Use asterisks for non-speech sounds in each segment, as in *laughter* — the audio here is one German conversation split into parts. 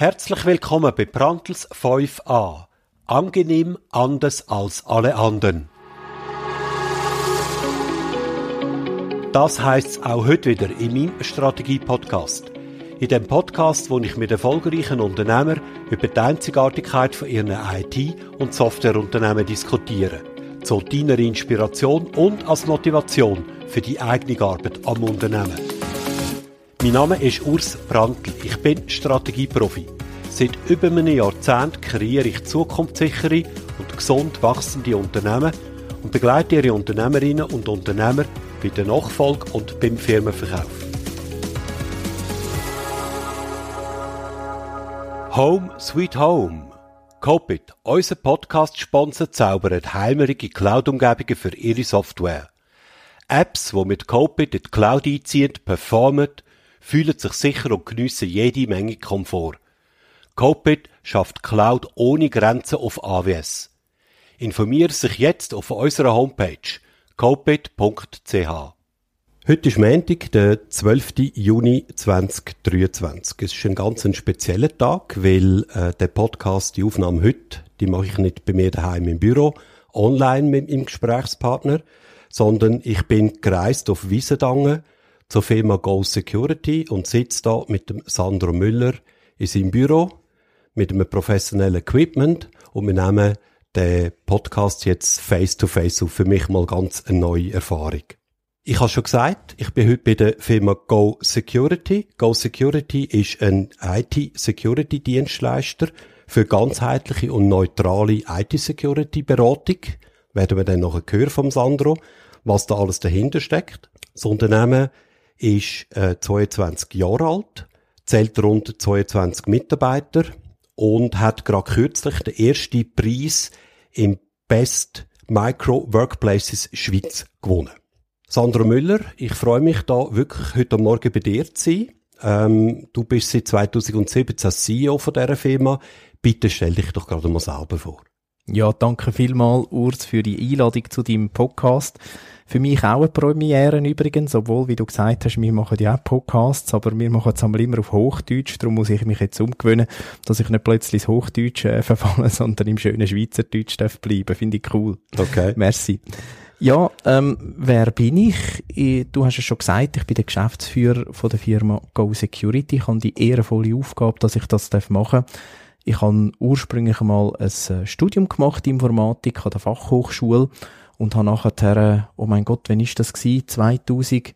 Herzlich willkommen bei Brandtels 5a. Angenehm anders als alle anderen. Das heißt auch heute wieder in meinem Strategie-Podcast. In dem Podcast, wo ich mit erfolgreichen Unternehmern über die Einzigartigkeit von ihren IT- und Softwareunternehmen diskutiere. Zu deiner Inspiration und als Motivation für die eigene Arbeit am Unternehmen. Mein Name ist Urs Brandl. Ich bin Strategieprofi. Seit über einem Jahrzehnt kreiere ich zukunftssichere und gesund wachsende Unternehmen und begleite ihre Unternehmerinnen und Unternehmer bei der Nachfolge und beim Firmenverkauf. Home Sweet Home. Copit, unser Podcast-Sponsor, zaubert heimerige Cloud-Umgebungen für ihre Software. Apps, die mit Copit in die Cloud einziehen, performen, fühlen sich sicher und geniessen jede Menge Komfort. Copit schafft Cloud ohne Grenzen auf AWS. Informiere sich jetzt auf unserer Homepage copit.ch. Heute ist Montag, der 12. Juni 2023. Es ist ein ganz spezieller Tag, weil äh, der Podcast, die Aufnahme heute, die mache ich nicht bei mir daheim im Büro, online mit meinem Gesprächspartner, sondern ich bin gereist auf Wiesendangen zur Firma Go Security und sitze da mit dem Sandro Müller in seinem Büro mit einem professionellen Equipment und wir nehmen den Podcast jetzt face to face auf. Für mich mal ganz eine neue Erfahrung. Ich habe schon gesagt, ich bin heute bei der Firma Go Security. Go Security ist ein IT-Security-Dienstleister für ganzheitliche und neutrale IT-Security-Beratung. Werden wir dann noch hören vom Sandro, was da alles dahinter steckt. Das Unternehmen ist äh, 22 Jahre alt, zählt rund 22 Mitarbeiter und hat gerade kürzlich den ersten Preis im Best Micro Workplaces Schweiz gewonnen. Sandro Müller, ich freue mich da wirklich heute Morgen bei dir zu sein. Ähm, du bist seit 2017 CEO von dieser Firma. Bitte stell dich doch gerade mal selber vor. Ja, danke vielmal, Urs, für die Einladung zu deinem Podcast. Für mich auch eine Premiere übrigens, obwohl, wie du gesagt hast, wir machen ja auch Podcasts, aber wir machen es einmal immer auf Hochdeutsch, darum muss ich mich jetzt umgewöhnen, dass ich nicht plötzlich ins Hochdeutsch äh, verfalle, *laughs* sondern im schönen Schweizerdeutsch darf bleiben. Finde ich cool. Okay. Merci. Ja, ähm, wer bin ich? ich? Du hast es schon gesagt, ich bin der Geschäftsführer von der Firma Go Security. Ich habe die ehrenvolle Aufgabe, dass ich das machen darf. Ich habe ursprünglich mal ein äh, Studium gemacht, Informatik an der Fachhochschule und habe nachher, oh mein Gott, wann ist das gewesen? 2007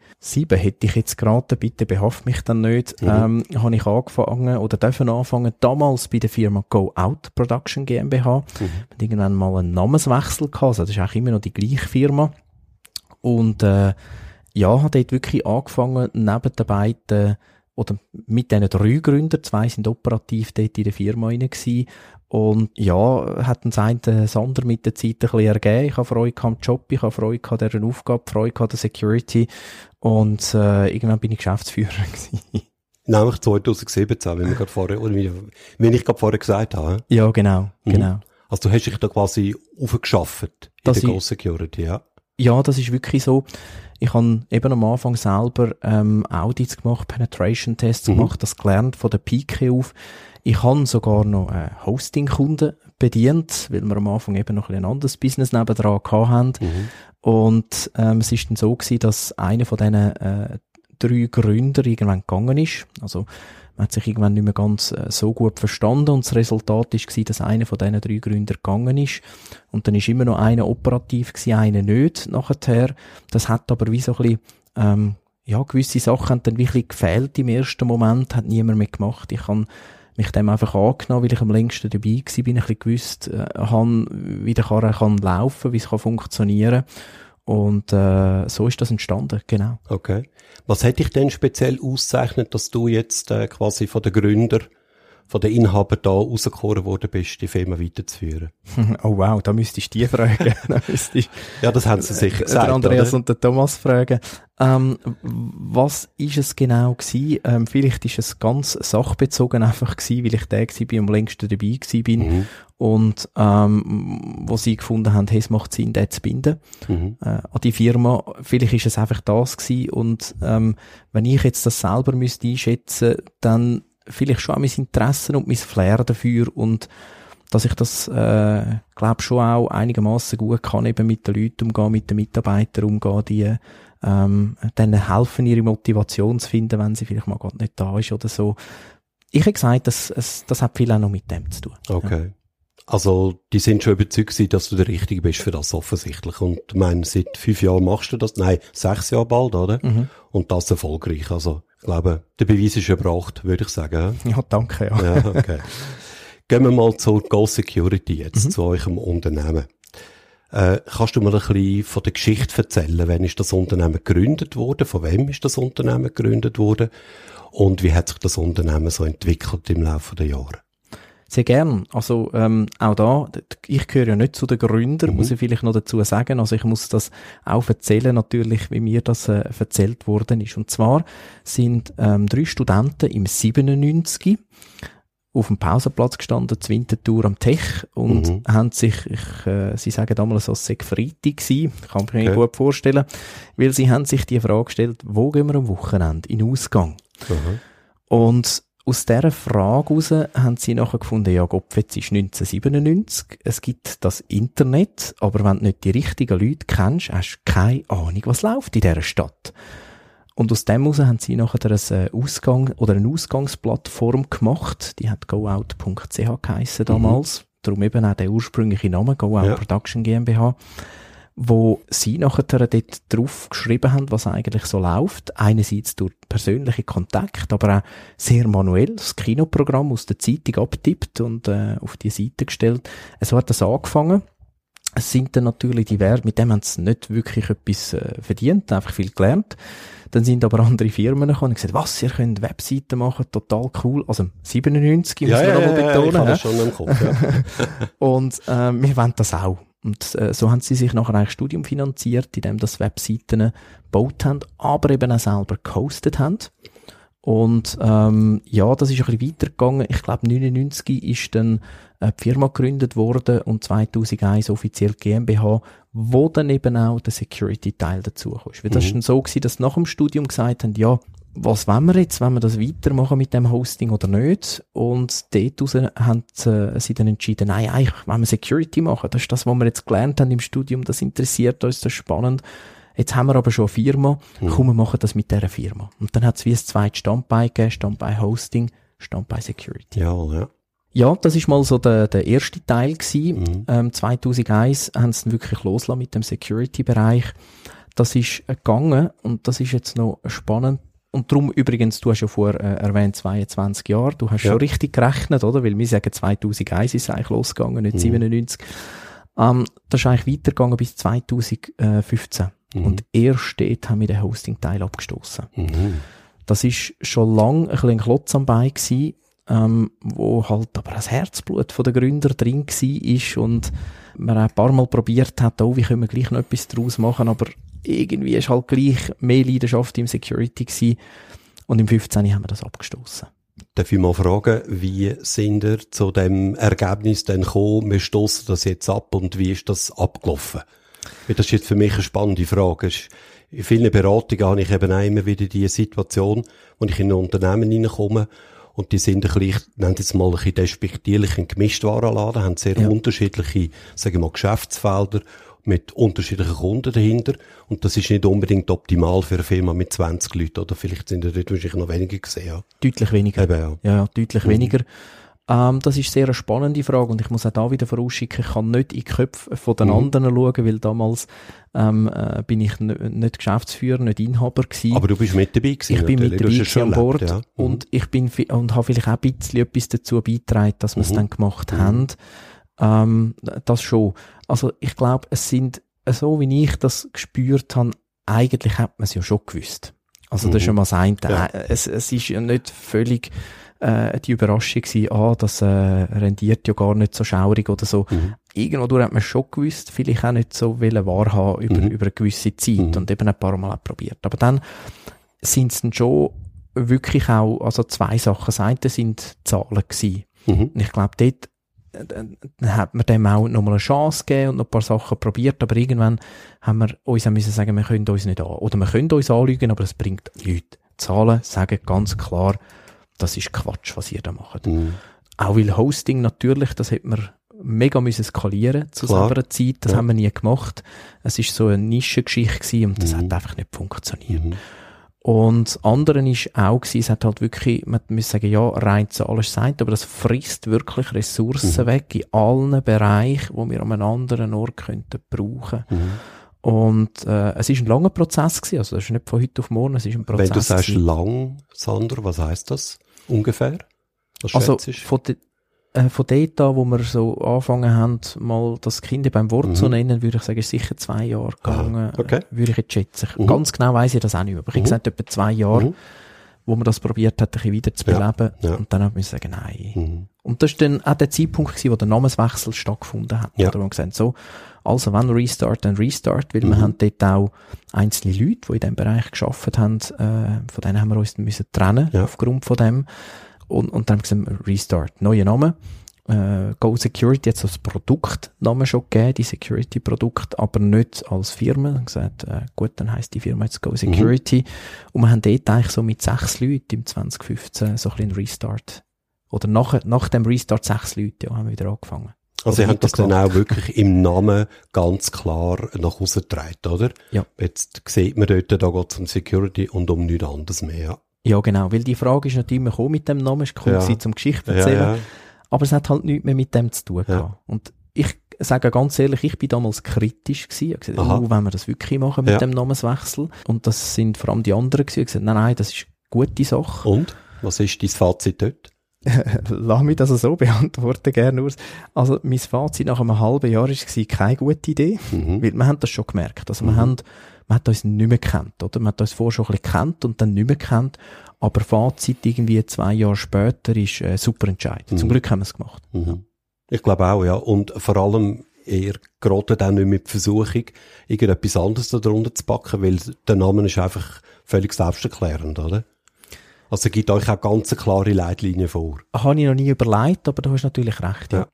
hätte ich jetzt geraten, bitte behaft mich dann nicht, mhm. ähm, habe ich angefangen oder dürfen anfangen, damals bei der Firma Go Out Production GmbH. Mhm. Und irgendwann mal einen Namenswechsel gehabt, also das ist eigentlich immer noch die gleiche Firma. Und, äh, ja, habe dort wirklich angefangen, neben den beiden oder mit diesen drei Gründern, zwei sind operativ dort in der Firma rein gewesen, und ja, hat uns ein Sander mit der Zeit ein bisschen ergeben. Ich habe Freude am Job, ich habe Freude an dieser Aufgabe, Freude an der Security und äh, irgendwann bin ich Geschäftsführer *laughs* gewesen. Nämlich 2017, wie, wir gerade vorher, oder wie ich gerade vorher gesagt habe. Ja, genau, mhm. genau. Also du hast dich da quasi aufgeschafft in das der Go Security, ja? Ja, das ist wirklich so. Ich habe eben am Anfang selber ähm, Audits gemacht, Penetration-Tests mhm. gemacht, das gelernt von der Pike auf. Ich habe sogar noch äh, Hosting-Kunden bedient, weil wir am Anfang eben noch ein, anderes Business nebendran hatten. Mhm. Und ähm, es ist dann so gewesen, dass einer von diesen äh, drei Gründer irgendwann gegangen ist. Also man hat sich irgendwann nicht mehr ganz äh, so gut verstanden und das Resultat ist gewesen, dass einer von diesen drei Gründern gegangen ist und dann ist immer noch einer operativ gewesen, einer nicht nachher. Das hat aber wie so ein bisschen, ähm, ja, gewisse Sachen haben dann wirklich gefehlt im ersten Moment, hat niemand mehr gemacht. Ich kann mich dem einfach angenommen, weil ich am längsten dabei war, bin, ein bisschen gewusst, äh, han, wie der Karren kann laufen, wie es kann funktionieren. Und äh, so ist das entstanden, genau. Okay. Was hätte dich denn speziell auszeichnet, dass du jetzt äh, quasi von der Gründer von den Inhabern da rausgekommen worden bist, die Firma weiterzuführen? *laughs* Oh wow, da müsstest du die fragen. *laughs* da müsstest ja, das haben sie sicher gesagt. Der Andreas oder? und der Thomas fragen. Ähm, was ist es genau gewesen? Ähm, vielleicht ist es ganz sachbezogen einfach gewesen, weil ich der gewesen bin, am längsten dabei gewesen bin. Mhm. Und ähm, wo sie gefunden haben, hey, es macht Sinn, den zu binden mhm. äh, an die Firma. Vielleicht ist es einfach das gewesen. Und ähm, wenn ich jetzt das selber müsste einschätzen, dann vielleicht schon auch mein Interesse und mein Flair dafür und dass ich das, äh, glaube schon auch einigermaßen gut kann, eben mit den Leuten umgehen, mit den Mitarbeitern umgehen, die ähm, denen helfen, ihre Motivation zu finden, wenn sie vielleicht mal gerade nicht da ist oder so. Ich habe gesagt, das, es, das hat viel auch noch mit dem zu tun. Okay. Ja. Also, die sind schon überzeugt, dass du der Richtige bist für das offensichtlich. Und ich meine, seit fünf Jahren machst du das, nein, sechs Jahre bald, oder? Mhm. Und das erfolgreich. Also, ich glaube, der Beweis ist erbracht, würde ich sagen. Ja, danke, ja. ja okay. Gehen wir mal zur Go Security jetzt, mhm. zu eurem Unternehmen. Äh, kannst du mir ein bisschen von der Geschichte erzählen? Wann ist das Unternehmen gegründet worden? Von wem ist das Unternehmen gegründet worden? Und wie hat sich das Unternehmen so entwickelt im Laufe der Jahre? Sehr gern. Also ähm, auch da, ich gehöre ja nicht zu den Gründern, mhm. muss ich vielleicht noch dazu sagen. Also ich muss das auch erzählen, natürlich, wie mir das äh, erzählt worden ist. Und zwar sind ähm, drei Studenten im 97 auf dem Pausenplatz gestanden, zur Wintertour am Tech und mhm. haben sich, ich, äh, sie sagen damals, es sei Freitag gewesen, kann ich mir okay. gut vorstellen, weil sie haben sich die Frage gestellt, wo gehen wir am Wochenende in Ausgang? Mhm. Und aus dieser Frage heraus haben sie nachher gefunden, ja, Gopfetz ist 1997, es gibt das Internet, aber wenn du nicht die richtigen Leute kennst, hast du keine Ahnung, was läuft in dieser Stadt. Und aus dem heraus haben sie nachher eine äh, Ausgang oder eine Ausgangsplattform gemacht, die hat goout.ch geheissen damals, mhm. darum eben auch der ursprüngliche Name, GoOut ja. Production GmbH wo sie nachher dort drauf geschrieben haben, was eigentlich so läuft. Einerseits durch persönliche Kontakt, aber auch sehr manuell das Kinoprogramm aus der Zeitung abtippt und äh, auf die Seite gestellt. So hat das angefangen. Es sind dann natürlich die Werte, mit dem haben sie nicht wirklich etwas äh, verdient, einfach viel gelernt. Dann sind aber andere Firmen gekommen und gesagt, was, ihr könnt Webseiten machen, total cool. Also 97 muss ja, man ja, nochmal ja, betonen. Ja, ich schon im Kopf, ja. *laughs* und äh, wir wollen das auch. Und äh, so haben sie sich nachher ein Studium finanziert, indem das Webseiten gebaut haben, aber eben auch selber gehostet haben. Und ähm, ja, das ist ein bisschen weitergegangen. Ich glaube, 99 ist dann äh, die Firma gegründet worden und 2001 offiziell GmbH, wo dann eben auch der Security-Teil dazu kam. Weil das mhm. dann so gewesen, dass nach dem Studium gesagt haben, ja, was wollen wir jetzt, wenn wir das weitermachen mit dem Hosting oder nicht? Und dort haben äh, sie dann entschieden, nein, eigentlich wollen wir Security machen. Das ist das, was wir jetzt gelernt haben im Studium, das interessiert uns, das ist spannend. Jetzt haben wir aber schon eine Firma, mhm. komm, wir machen das mit dieser Firma. Und dann hat es wie ein zweites Standbein gegeben, Standbein Hosting, Standbein Security. Ja, ja. Ja, das ist mal so der, der erste Teil gewesen. Mhm. Ähm, 2001 haben sie wirklich losgelassen mit dem Security-Bereich. Das ist gegangen und das ist jetzt noch spannend und darum übrigens, du hast ja vorher äh, erwähnt, 22 Jahre, du hast ja. schon richtig gerechnet, oder? Weil wir sagen, 2001 ist es eigentlich losgegangen, nicht mhm. 97. Ähm, das ist eigentlich weitergegangen bis 2015. Mhm. Und erst dort haben wir den Hosting-Teil abgestoßen. Mhm. Das ist schon lang ein bisschen Klotz am Bein gewesen, ähm, wo halt aber das Herzblut von der Gründer drin war und man ein paar Mal probiert hat, oh, wie können wir gleich noch etwas daraus machen, aber irgendwie ist halt gleich mehr Leidenschaft im Security gewesen. Und im 15. haben wir das abgestoßen. Darf ich mal fragen, wie sind ihr zu dem Ergebnis dann gekommen, wir stoßen das jetzt ab und wie ist das abgelaufen? Das ist jetzt für mich eine spannende Frage. In vielen Beratungen habe ich eben auch immer wieder die Situation, wo ich in ein Unternehmen hineinkomme und die sind ein bisschen, ich nenne jetzt mal ein bisschen despektierlich, ein Gemischtwarenladen, haben sehr ja. unterschiedliche, sagen wir mal, Geschäftsfelder mit unterschiedlichen Kunden dahinter. Und das ist nicht unbedingt optimal für eine Firma mit 20 Leuten. Oder vielleicht sind dort wahrscheinlich noch weniger gesehen. Ja. Deutlich weniger. Eben, ja. ja, deutlich mhm. weniger. Ähm, das ist sehr eine spannende Frage und ich muss auch da wieder vorausschicken, ich kann nicht in die Köpfe von den mhm. anderen schauen, weil damals ähm, äh, bin ich nicht Geschäftsführer, nicht Inhaber gewesen. Aber du bist mit dabei gewesen. Ich bin mit dabei gewesen an Bord ja. mhm. und ich bin und habe vielleicht auch ein bisschen etwas dazu beigetragen, dass wir es mhm. dann gemacht mhm. haben. Ähm, das schon. Also ich glaube, es sind, so wie ich das gespürt habe, eigentlich hat man es ja schon gewusst. Also das ist schon mhm. mal das eine. Ja. Äh, es, es ist ja nicht völlig äh, die Überraschung gewesen, ah, das äh, rendiert ja gar nicht so schaurig oder so. Mhm. Irgendwo hat man schon gewusst, vielleicht auch nicht so wollen wahrhaben über, mhm. über eine gewisse Zeit mhm. und eben ein paar Mal auch probiert. Aber dann sind es dann schon wirklich auch, also zwei Sachen. Das eine sind Zahlen gewesen. Mhm. Und ich glaube, dort dann hat man dem auch nochmal eine Chance gegeben und noch ein paar Sachen probiert, aber irgendwann haben wir uns auch müssen sagen, wir können uns nicht an, oder wir können uns anlügen, aber es bringt nichts. Zahlen sagen ganz klar, das ist Quatsch, was ihr da macht. Mhm. Auch weil Hosting natürlich, das hat man mega müssen skalieren zu Klar. selber Zeit. Das Ja. haben wir nie gemacht. Es ist so eine Nischengeschichte gewesen und das Mhm. hat einfach nicht funktioniert. Mhm. Und das andere ist auch gewesen, es hat halt wirklich, man muss sagen, ja, rein zu alles sein, aber das frisst wirklich Ressourcen Mhm. weg in allen Bereichen, wo wir an einem anderen Ort könnten brauchen. Mhm. Und äh, es ist ein langer Prozess gewesen, also das ist nicht von heute auf morgen, es ist ein Prozess. Wenn du sagst gewesen. lang, Sandro, was heißt das ungefähr? Was also von, de, äh, von dort an, wo wir so angefangen haben, mal das Kind beim Wort Mhm. zu nennen, würde ich sagen, ist sicher zwei Jahre Ah, gegangen, okay. äh, würde ich jetzt schätzen. Mhm. Ganz genau weiß ich das auch nicht mehr, aber ich Mhm. habe gesagt, etwa zwei Jahre, Mhm. wo man das probiert hat, ein wieder zu Ja, beleben. ja. Und dann hat man sagen, nein. Mhm. Und das war dann auch der Zeitpunkt, gewesen, wo der Namenswechsel stattgefunden hat. Ja. Oder wo wir gesagt haben, so, also wenn Restart, dann Restart, weil Mhm. wir haben dort auch einzelne Leute, die in diesem Bereich geschafft haben, äh, von denen haben wir uns dann müssen trennen, Ja. aufgrund von dem. Und, und dann haben wir Restart, neuer Name. Äh, Go Security hat so das Produktnamen schon gegeben, die Security-Produkt, aber nicht als Firma. Wir haben gesagt, äh, gut, dann heisst die Firma jetzt Mhm. Go Security. Und wir haben dort eigentlich so mit sechs Leuten im 2015 so ein bisschen Restart oder nach, nach dem Restart sechs Leute, ja, haben wir wieder angefangen. Also ihr habt das dann auch wirklich im Namen ganz klar nach Hause getragen, oder? Ja. Jetzt sieht man dort, da geht es um Security und um nichts anderes mehr. Ja, Ja, genau, weil die Frage ist natürlich immer mit dem Namen, ist gekommen Ja. gewesen, zum Geschichte ja, erzählen, ja. aber es hat halt nichts mehr mit dem zu tun Ja. gehabt. Und ich sage ganz ehrlich, ich bin damals kritisch gewesen, ich habe gesagt, oh, wenn wir das wirklich machen mit Ja. dem Namenswechsel, und das sind vor allem die anderen gewesen, die gesagt, nein, nein, das ist eine gute Sache. Und? Was ist dein Fazit dort? *laughs* Lass mich das so beantworten, gerne Urs. Also, mein Fazit nach einem halben Jahr war keine gute Idee. Mhm. Weil wir haben das schon gemerkt. Also wir Mhm. haben, man hat uns nicht mehr gekannt, oder? Man hat uns vorher schon ein bisschen gekannt und dann nicht mehr gekannt. Aber Fazit irgendwie zwei Jahre später ist äh, super entscheidend. Zum Mhm. Glück haben wir es gemacht. Mhm. Ich glaube auch, ja. Und vor allem, ihr geratet auch nicht mit die Versuchung, irgendetwas anderes darunter zu packen, weil der Name ist einfach völlig selbsterklärend, oder? Also gibt euch auch ganz klare Leitlinie vor. Habe ich noch nie überlegt, aber du hast natürlich recht, ja. Ja.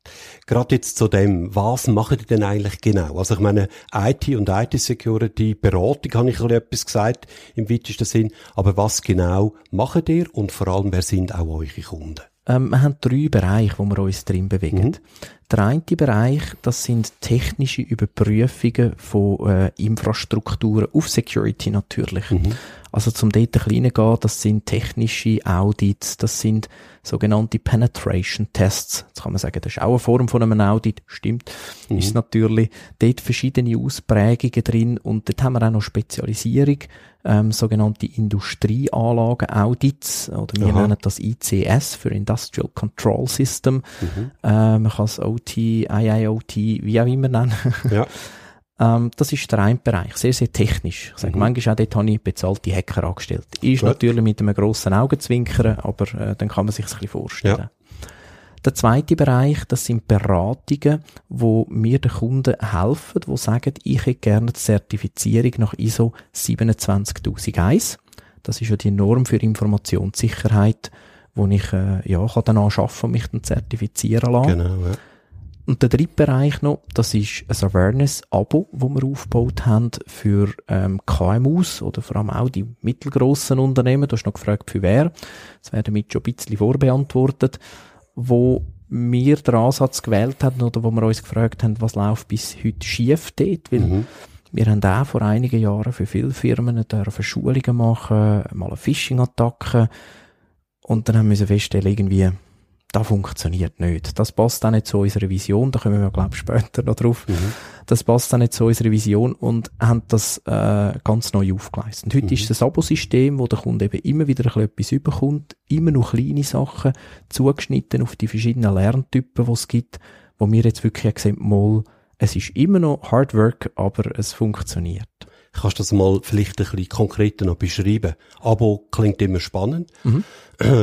Gerade jetzt zu dem, was machen die denn eigentlich genau? Also ich meine, IT und IT-Security, Beratung habe ich etwas gesagt, im weitesten Sinn. Aber was genau machen ihr und vor allem, wer sind auch eure Kunden? Ähm, wir haben drei Bereiche, wo wir uns drin bewegen. Mhm. Der eine Bereich, das sind technische Überprüfungen von äh, Infrastrukturen auf Security natürlich. Mhm. Also zum dort ein bisschen reingehen, das sind technische Audits, das sind sogenannte Penetration Tests. Jetzt kann man sagen, das ist auch eine Form von einem Audit, stimmt. Mhm. Ist natürlich dort verschiedene Ausprägungen drin und dort haben wir auch noch Spezialisierung, ähm, sogenannte Industrieanlagen-Audits oder wir Aha. nennen das ICS für Industrial Control System. Mhm. Äh, man kann es OT, IIoT, wie auch immer nennen. *laughs* Ja. Ähm, das ist der eine Bereich, sehr, sehr technisch. Ich sage, Mhm. manchmal auch dort habe ich bezahlte Hacker angestellt. Ist Gut. natürlich mit einem grossen Augenzwinkern, aber äh, dann kann man sich ein bisschen vorstellen. Ja. Der zweite Bereich, das sind Beratungen, wo mir den Kunden helfen, die sagen, ich hätte gerne die Zertifizierung nach ISO 27001. Das ist ja die Norm für Informationssicherheit, wo ich äh, ja, kann dann anschaffen und mich dann zertifizieren lassen. Genau, ja. Und der dritte Bereich noch, das ist ein Awareness-Abo, das wir aufgebaut haben für ähm, KMUs oder vor allem auch die mittelgroßen Unternehmen. Du hast noch gefragt, für wer. Das wäre damit schon ein bisschen vorbeantwortet. Wo wir den Ansatz gewählt haben oder wo wir uns gefragt haben, was läuft bis heute schief dort. Weil Mhm. wir haben auch vor einigen Jahren für viele Firmen dürfen Schulungen machen, mal eine Phishing-Attacke. Und dann haben wir feststellen, irgendwie, das funktioniert nicht. Das passt auch nicht zu unserer Vision. Da kommen wir, glaube ich, später noch drauf. Mhm. Das passt auch nicht zu unserer Vision und haben das äh, ganz neu aufgeleistet. Und heute Mhm. ist es ein Abo-System, wo der Kunde eben immer wieder ein bisschen etwas überkommt, immer noch kleine Sachen, zugeschnitten auf die verschiedenen Lerntypen, die es gibt, wo wir jetzt wirklich gesehen mal, es ist immer noch Hard Work, aber es funktioniert. Kannst du das mal vielleicht ein bisschen konkreter noch beschreiben? Abo klingt immer spannend. Mhm.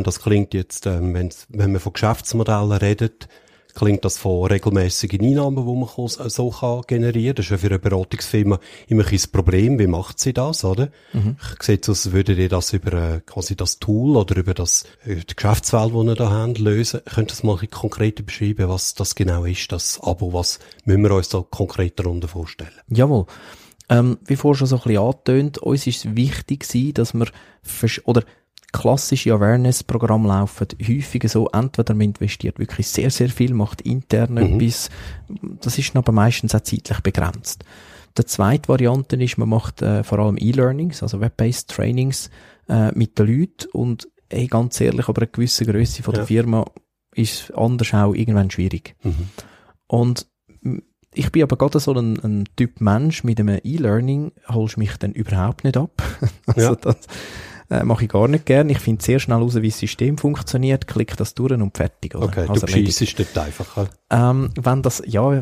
Das klingt jetzt, ähm, wenn man von Geschäftsmodellen redet, klingt das von regelmäßigen Einnahmen, die man so kann generieren. Das ist ja für eine Beratungsfirma immer ein Problem. Wie macht sie das, oder? Mhm. Ich sehe es aus, als würdet ihr das über äh, quasi das Tool oder über das, äh, die Geschäftswelt, die ihr da habt, lösen. Könnt ihr das mal ein bisschen konkreter beschreiben, was das genau ist, das Abo? Was müssen wir uns da konkret darunter vorstellen? Jawohl. Ähm, wie vorher schon so ein bisschen angetönt, uns ist es wichtig gewesen, dass wir, oder klassische Awareness-Programme laufen häufig so, entweder man investiert wirklich sehr, sehr viel, macht intern mhm. etwas, das ist aber meistens auch zeitlich begrenzt. Die zweite Variante ist, man macht äh, vor allem E-Learnings, also Web-based Trainings äh, mit den Leuten und ey, ganz ehrlich, aber eine gewisse Größe von ja. der Firma ist anders auch irgendwann schwierig. Mhm. Und ich bin aber gerade so ein, ein Typ Mensch mit einem E-Learning, holst mich dann überhaupt nicht ab. *laughs* also ja. das äh, mache ich gar nicht gern. Ich finde sehr schnell raus, wie das System funktioniert, klick das durch und fertig. Oder? Okay, also du bescheissest dort einfach. Ähm, wenn das, ja, *laughs*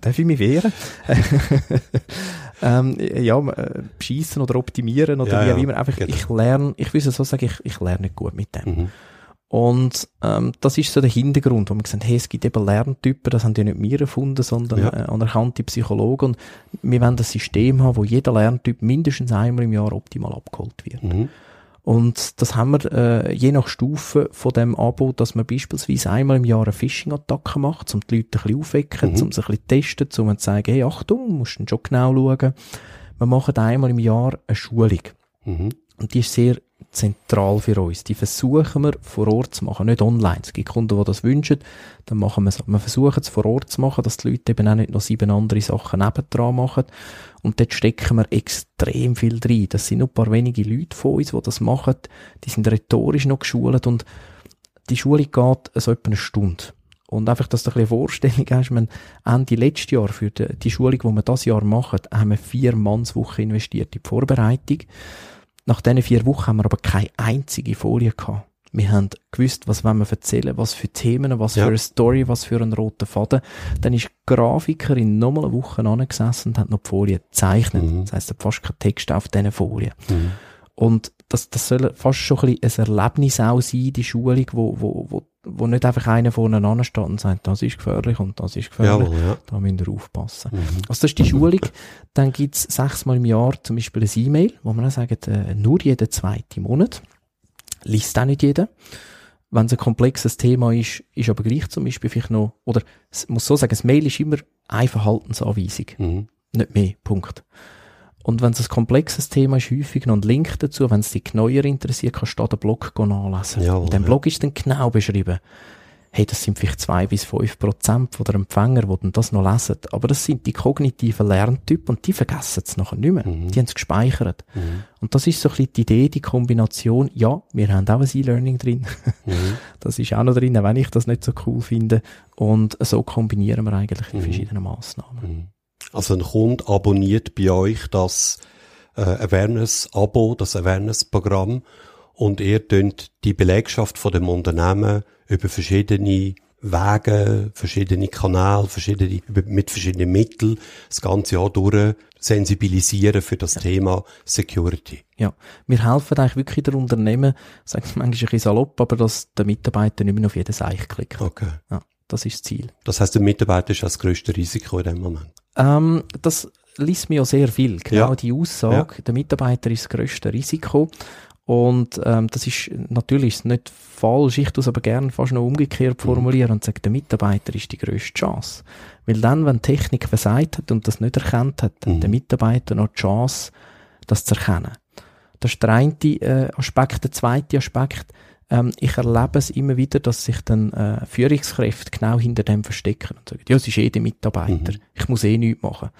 darf ich mich wehren? *laughs* ähm, ja, äh, beschissen oder optimieren oder ja, wie auch immer. Einfach, genau. ich lerne, ich will so sagen, ich, ich lerne nicht gut mit dem. Mhm. Und ähm, das ist so der Hintergrund, wo wir gesagt haben, hey, es gibt eben Lerntypen, das haben die nicht wir erfunden, sondern ja. äh, anerkannte Psychologen. Und wir wollen ein System haben, wo jeder Lerntyp mindestens einmal im Jahr optimal abgeholt wird. Mhm. Und das haben wir äh, je nach Stufe von dem Abo, dass man beispielsweise einmal im Jahr eine Phishing-Attacke macht, um die Leute ein bisschen aufwecken, mhm. um sie ein bisschen testen, um zu sagen, hey, Achtung, musst du schon genau schauen. Wir machen einmal im Jahr eine Schulung. Mhm. Und die ist sehr zentral für uns. Die versuchen wir vor Ort zu machen, nicht online. Es gibt Kunden, die das wünschen, dann machen wir es. Wir versuchen es vor Ort zu machen, dass die Leute eben auch nicht noch sieben andere Sachen nebendran machen. Und dort stecken wir extrem viel drin. Das sind nur ein paar wenige Leute von uns, die das machen. Die sind rhetorisch noch geschult und die Schulung geht so etwa eine Stunde. Und einfach, dass du ein bisschen Vorstellung hast, wir Ende letztes Jahr für die, die Schulung, die wir das Jahr machen, haben wir vier Mannswochen investiert in die Vorbereitung. Nach diesen vier Wochen haben wir aber keine einzige Folie gehabt. Wir haben gewusst, was wollen wir erzählen, was für Themen, was ja. für eine Story, was für einen roten Faden. Dann ist die Grafikerin nochmal eine Woche angesessen und hat noch die Folie gezeichnet. Mhm. Das heisst, hat fast kein Text auf diesen Folien. Mhm. Und das, das soll fast schon ein, bisschen ein Erlebnis auch sein, die Schulung, wo, wo, wo, wo nicht einfach einer vorne steht und sagt, das ist gefährlich und das ist gefährlich, Jawohl, ja. da müsst ihr aufpassen. Mhm. Also das ist die Schulung. Dann gibt's sechsmal im Jahr zum Beispiel ein E-Mail, wo man dann sagt, äh, nur jeden zweiten Monat. Liest auch nicht jeder. Wenn es ein komplexes Thema ist, ist aber gleich zum Beispiel vielleicht noch, oder es muss so sagen, das Mail ist immer eine Verhaltensanweisung. Mhm. Nicht mehr. Punkt. Und wenn es ein komplexes Thema ist, häufig noch ein Link dazu. Wenn es dich neuer interessiert, kannst du da den Blog nachlesen. Ja, In dem ja. Blog ist dann genau beschrieben, hey, das sind vielleicht zwei bis fünf Prozent der Empfänger, die dann das noch lesen. Aber das sind die kognitiven Lerntypen und die vergessen es nachher nicht mehr. Mhm. Die haben es gespeichert. Mhm. Und das ist so ein bisschen die Idee, die Kombination. Ja, wir haben auch ein E-Learning drin. Mhm. *laughs* Das ist auch noch drin, wenn ich das nicht so cool finde. Und so kombinieren wir eigentlich die mhm. verschiedenen Massnahmen. Also ein Kunde abonniert bei euch das äh, Awareness-Abo, das Awareness-Programm und ihr tönt die Belegschaft von dem Unternehmen über verschiedene Wege, verschiedene Kanäle, verschiedene, mit verschiedenen Mitteln das ganze Jahr durch sensibilisieren für das ja. Thema Security. Ja, wir helfen eigentlich wirklich der Unternehmen, sage ich manchmal ein bisschen salopp, aber dass der Mitarbeiter nicht mehr auf jedes Eich klickt. Okay. Ja, das ist das Ziel. Das heißt, der Mitarbeiter ist das größte Risiko in dem Moment. Ähm, das liest mir ja sehr viel. Genau ja. die Aussage, ja. der Mitarbeiter ist das grösste Risiko. Und ähm, das ist natürlich ist nicht falsch. Ich tue es aber gerne fast noch umgekehrt mhm. formulieren und sage, der Mitarbeiter ist die grösste Chance. Weil dann, wenn Technik versagt hat und das nicht erkannt hat, mhm. hat der Mitarbeiter noch die Chance, das zu erkennen. Das ist der eine äh, Aspekt. Der zweite Aspekt, ähm, ich erlebe es immer wieder, dass sich dann äh, Führungskräfte genau hinter dem verstecken und sagen, ja, es ist eh der Mitarbeiter, mhm. ich muss eh nichts machen.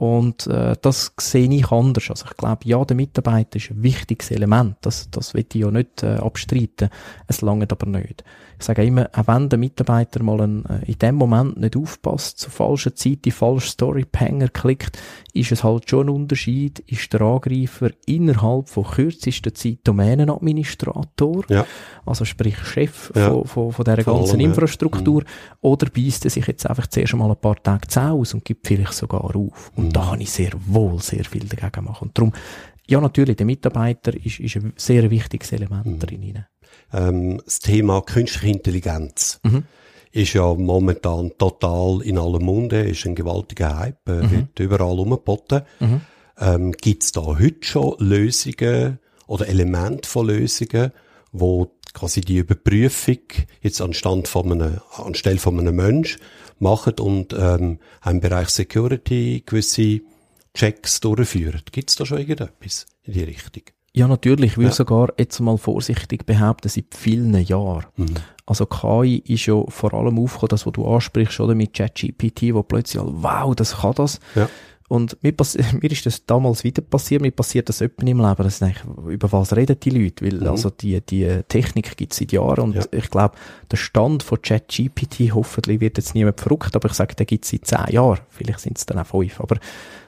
Und äh, das sehe ich anders. Also ich glaube, ja, der Mitarbeiter ist ein wichtiges Element. Das, das will ich ja nicht äh, abstreiten. Es langt aber nicht. Ich sage immer, auch wenn der Mitarbeiter mal ein, äh, in dem Moment nicht aufpasst, zur falschen Zeit die falsche Story Panger klickt, ist es halt schon ein Unterschied, ist der Angreifer innerhalb von kürzester Zeit Domänenadministrator, ja. also sprich Chef ja. von, von, von dieser ganzen allem, Infrastruktur, ja. Mhm. oder beißt er sich jetzt einfach zuerst einmal ein paar Tage zu aus und gibt vielleicht sogar auf. Und mhm. da kann ich sehr wohl sehr viel dagegen machen. Und darum, ja natürlich, der Mitarbeiter ist, ist ein sehr wichtiges Element mhm. drin ähm, das Thema künstliche Intelligenz. Mhm. Ist ja momentan total in aller Munde, ist ein gewaltiger Hype, äh, mhm. wird überall umgeboten. Mhm. Ähm, Gibt es da heute schon Lösungen oder Elemente von Lösungen, wo quasi die Überprüfung jetzt anstand von einem, anstelle von einem Mensch machen und ähm, im Bereich Security gewisse Checks durchführen. Gibt es da schon irgendetwas in die Richtung? Ja, natürlich. Ich will ja. sogar jetzt mal vorsichtig behaupten, seit vielen Jahren. Mhm. Also KI ist ja vor allem aufgekommen, das, was du ansprichst, oder mit ChatGPT, wo plötzlich, wow, das kann das. Ja. Und mir, *laughs* mir ist das damals wieder passiert, mir passiert das öppen im Leben, das ist eigentlich, über was reden die Leute, weil, mhm. also die, die Technik gibt es seit Jahren und ja. ich glaube, der Stand von ChatGPT, hoffentlich wird jetzt niemand verrückt, aber ich sage, der gibt es seit zehn Jahren, vielleicht sind es dann auch fünf, aber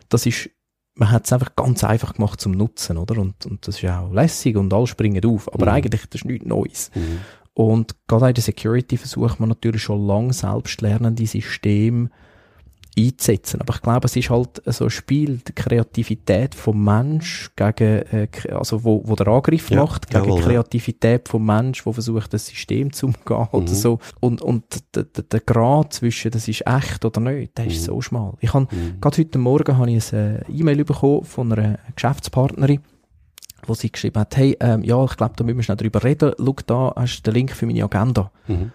das ist man hat es einfach ganz einfach gemacht zum Nutzen, oder? Und, und das ist auch lässig und alle springen auf. Aber mhm. eigentlich, das ist nichts Neues. Mhm. Und gerade in der Security versucht man natürlich schon lange selbstlernende Systeme einzusetzen. Aber ich glaube, es ist halt so ein Spiel, die Kreativität vom Mensch gegen, äh, also wo, wo der Angriff ja, macht, gegen jawohl, Kreativität vom Mensch, wo versucht, das System zu umgehen mhm. oder so. Und, und der, der, der Grad zwischen, das ist echt oder nicht, der mhm. ist so schmal. Ich habe, mhm. gerade heute Morgen habe ich ein äh, E-Mail bekommen von einer Geschäftspartnerin, wo sie geschrieben hat, hey, ähm, ja, ich glaube, da müssen wir schnell drüber reden. Schau, da hast du den Link für meine Agenda. Mhm.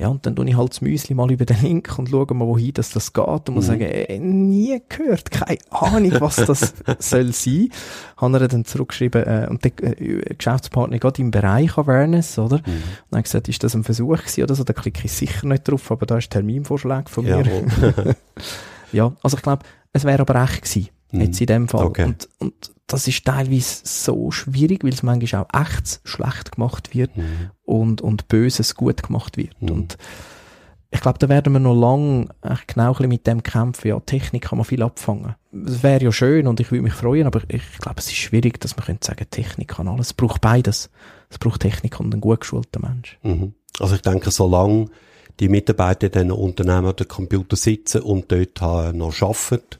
Ja, und dann tue ich halt das Müsli mal über den Link und schaue mal, wohin das, das geht und muss mhm. sagen, äh, nie gehört, keine Ahnung, was das *laughs* soll sein. Haben er dann zurückgeschrieben, äh, und der äh, Geschäftspartner geht im Bereich Awareness, oder? Mhm. Und dann gesagt, ist das ein Versuch gewesen oder so? Da klicke ich sicher nicht drauf, aber da ist Terminvorschlag von mir. *laughs* *laughs* ja, also ich glaube, es wäre aber echt gewesen. Jetzt in dem Fall. Okay. Und, und das ist teilweise so schwierig, weil es manchmal auch echt schlecht gemacht wird mhm. und, und Böses gut gemacht wird. Mhm. Und ich glaube, da werden wir noch lange genau ein mit dem kämpfen. Ja, Technik kann man viel abfangen. Es wäre ja schön und ich würde mich freuen, aber ich glaube, es ist schwierig, dass man könnte sagen, Technik kann alles. Es braucht beides. Es braucht Technik und einen gut geschulten Mensch. Mhm. Also ich denke, solange die Mitarbeiter in den Unternehmen an den Computer sitzen und dort noch arbeiten,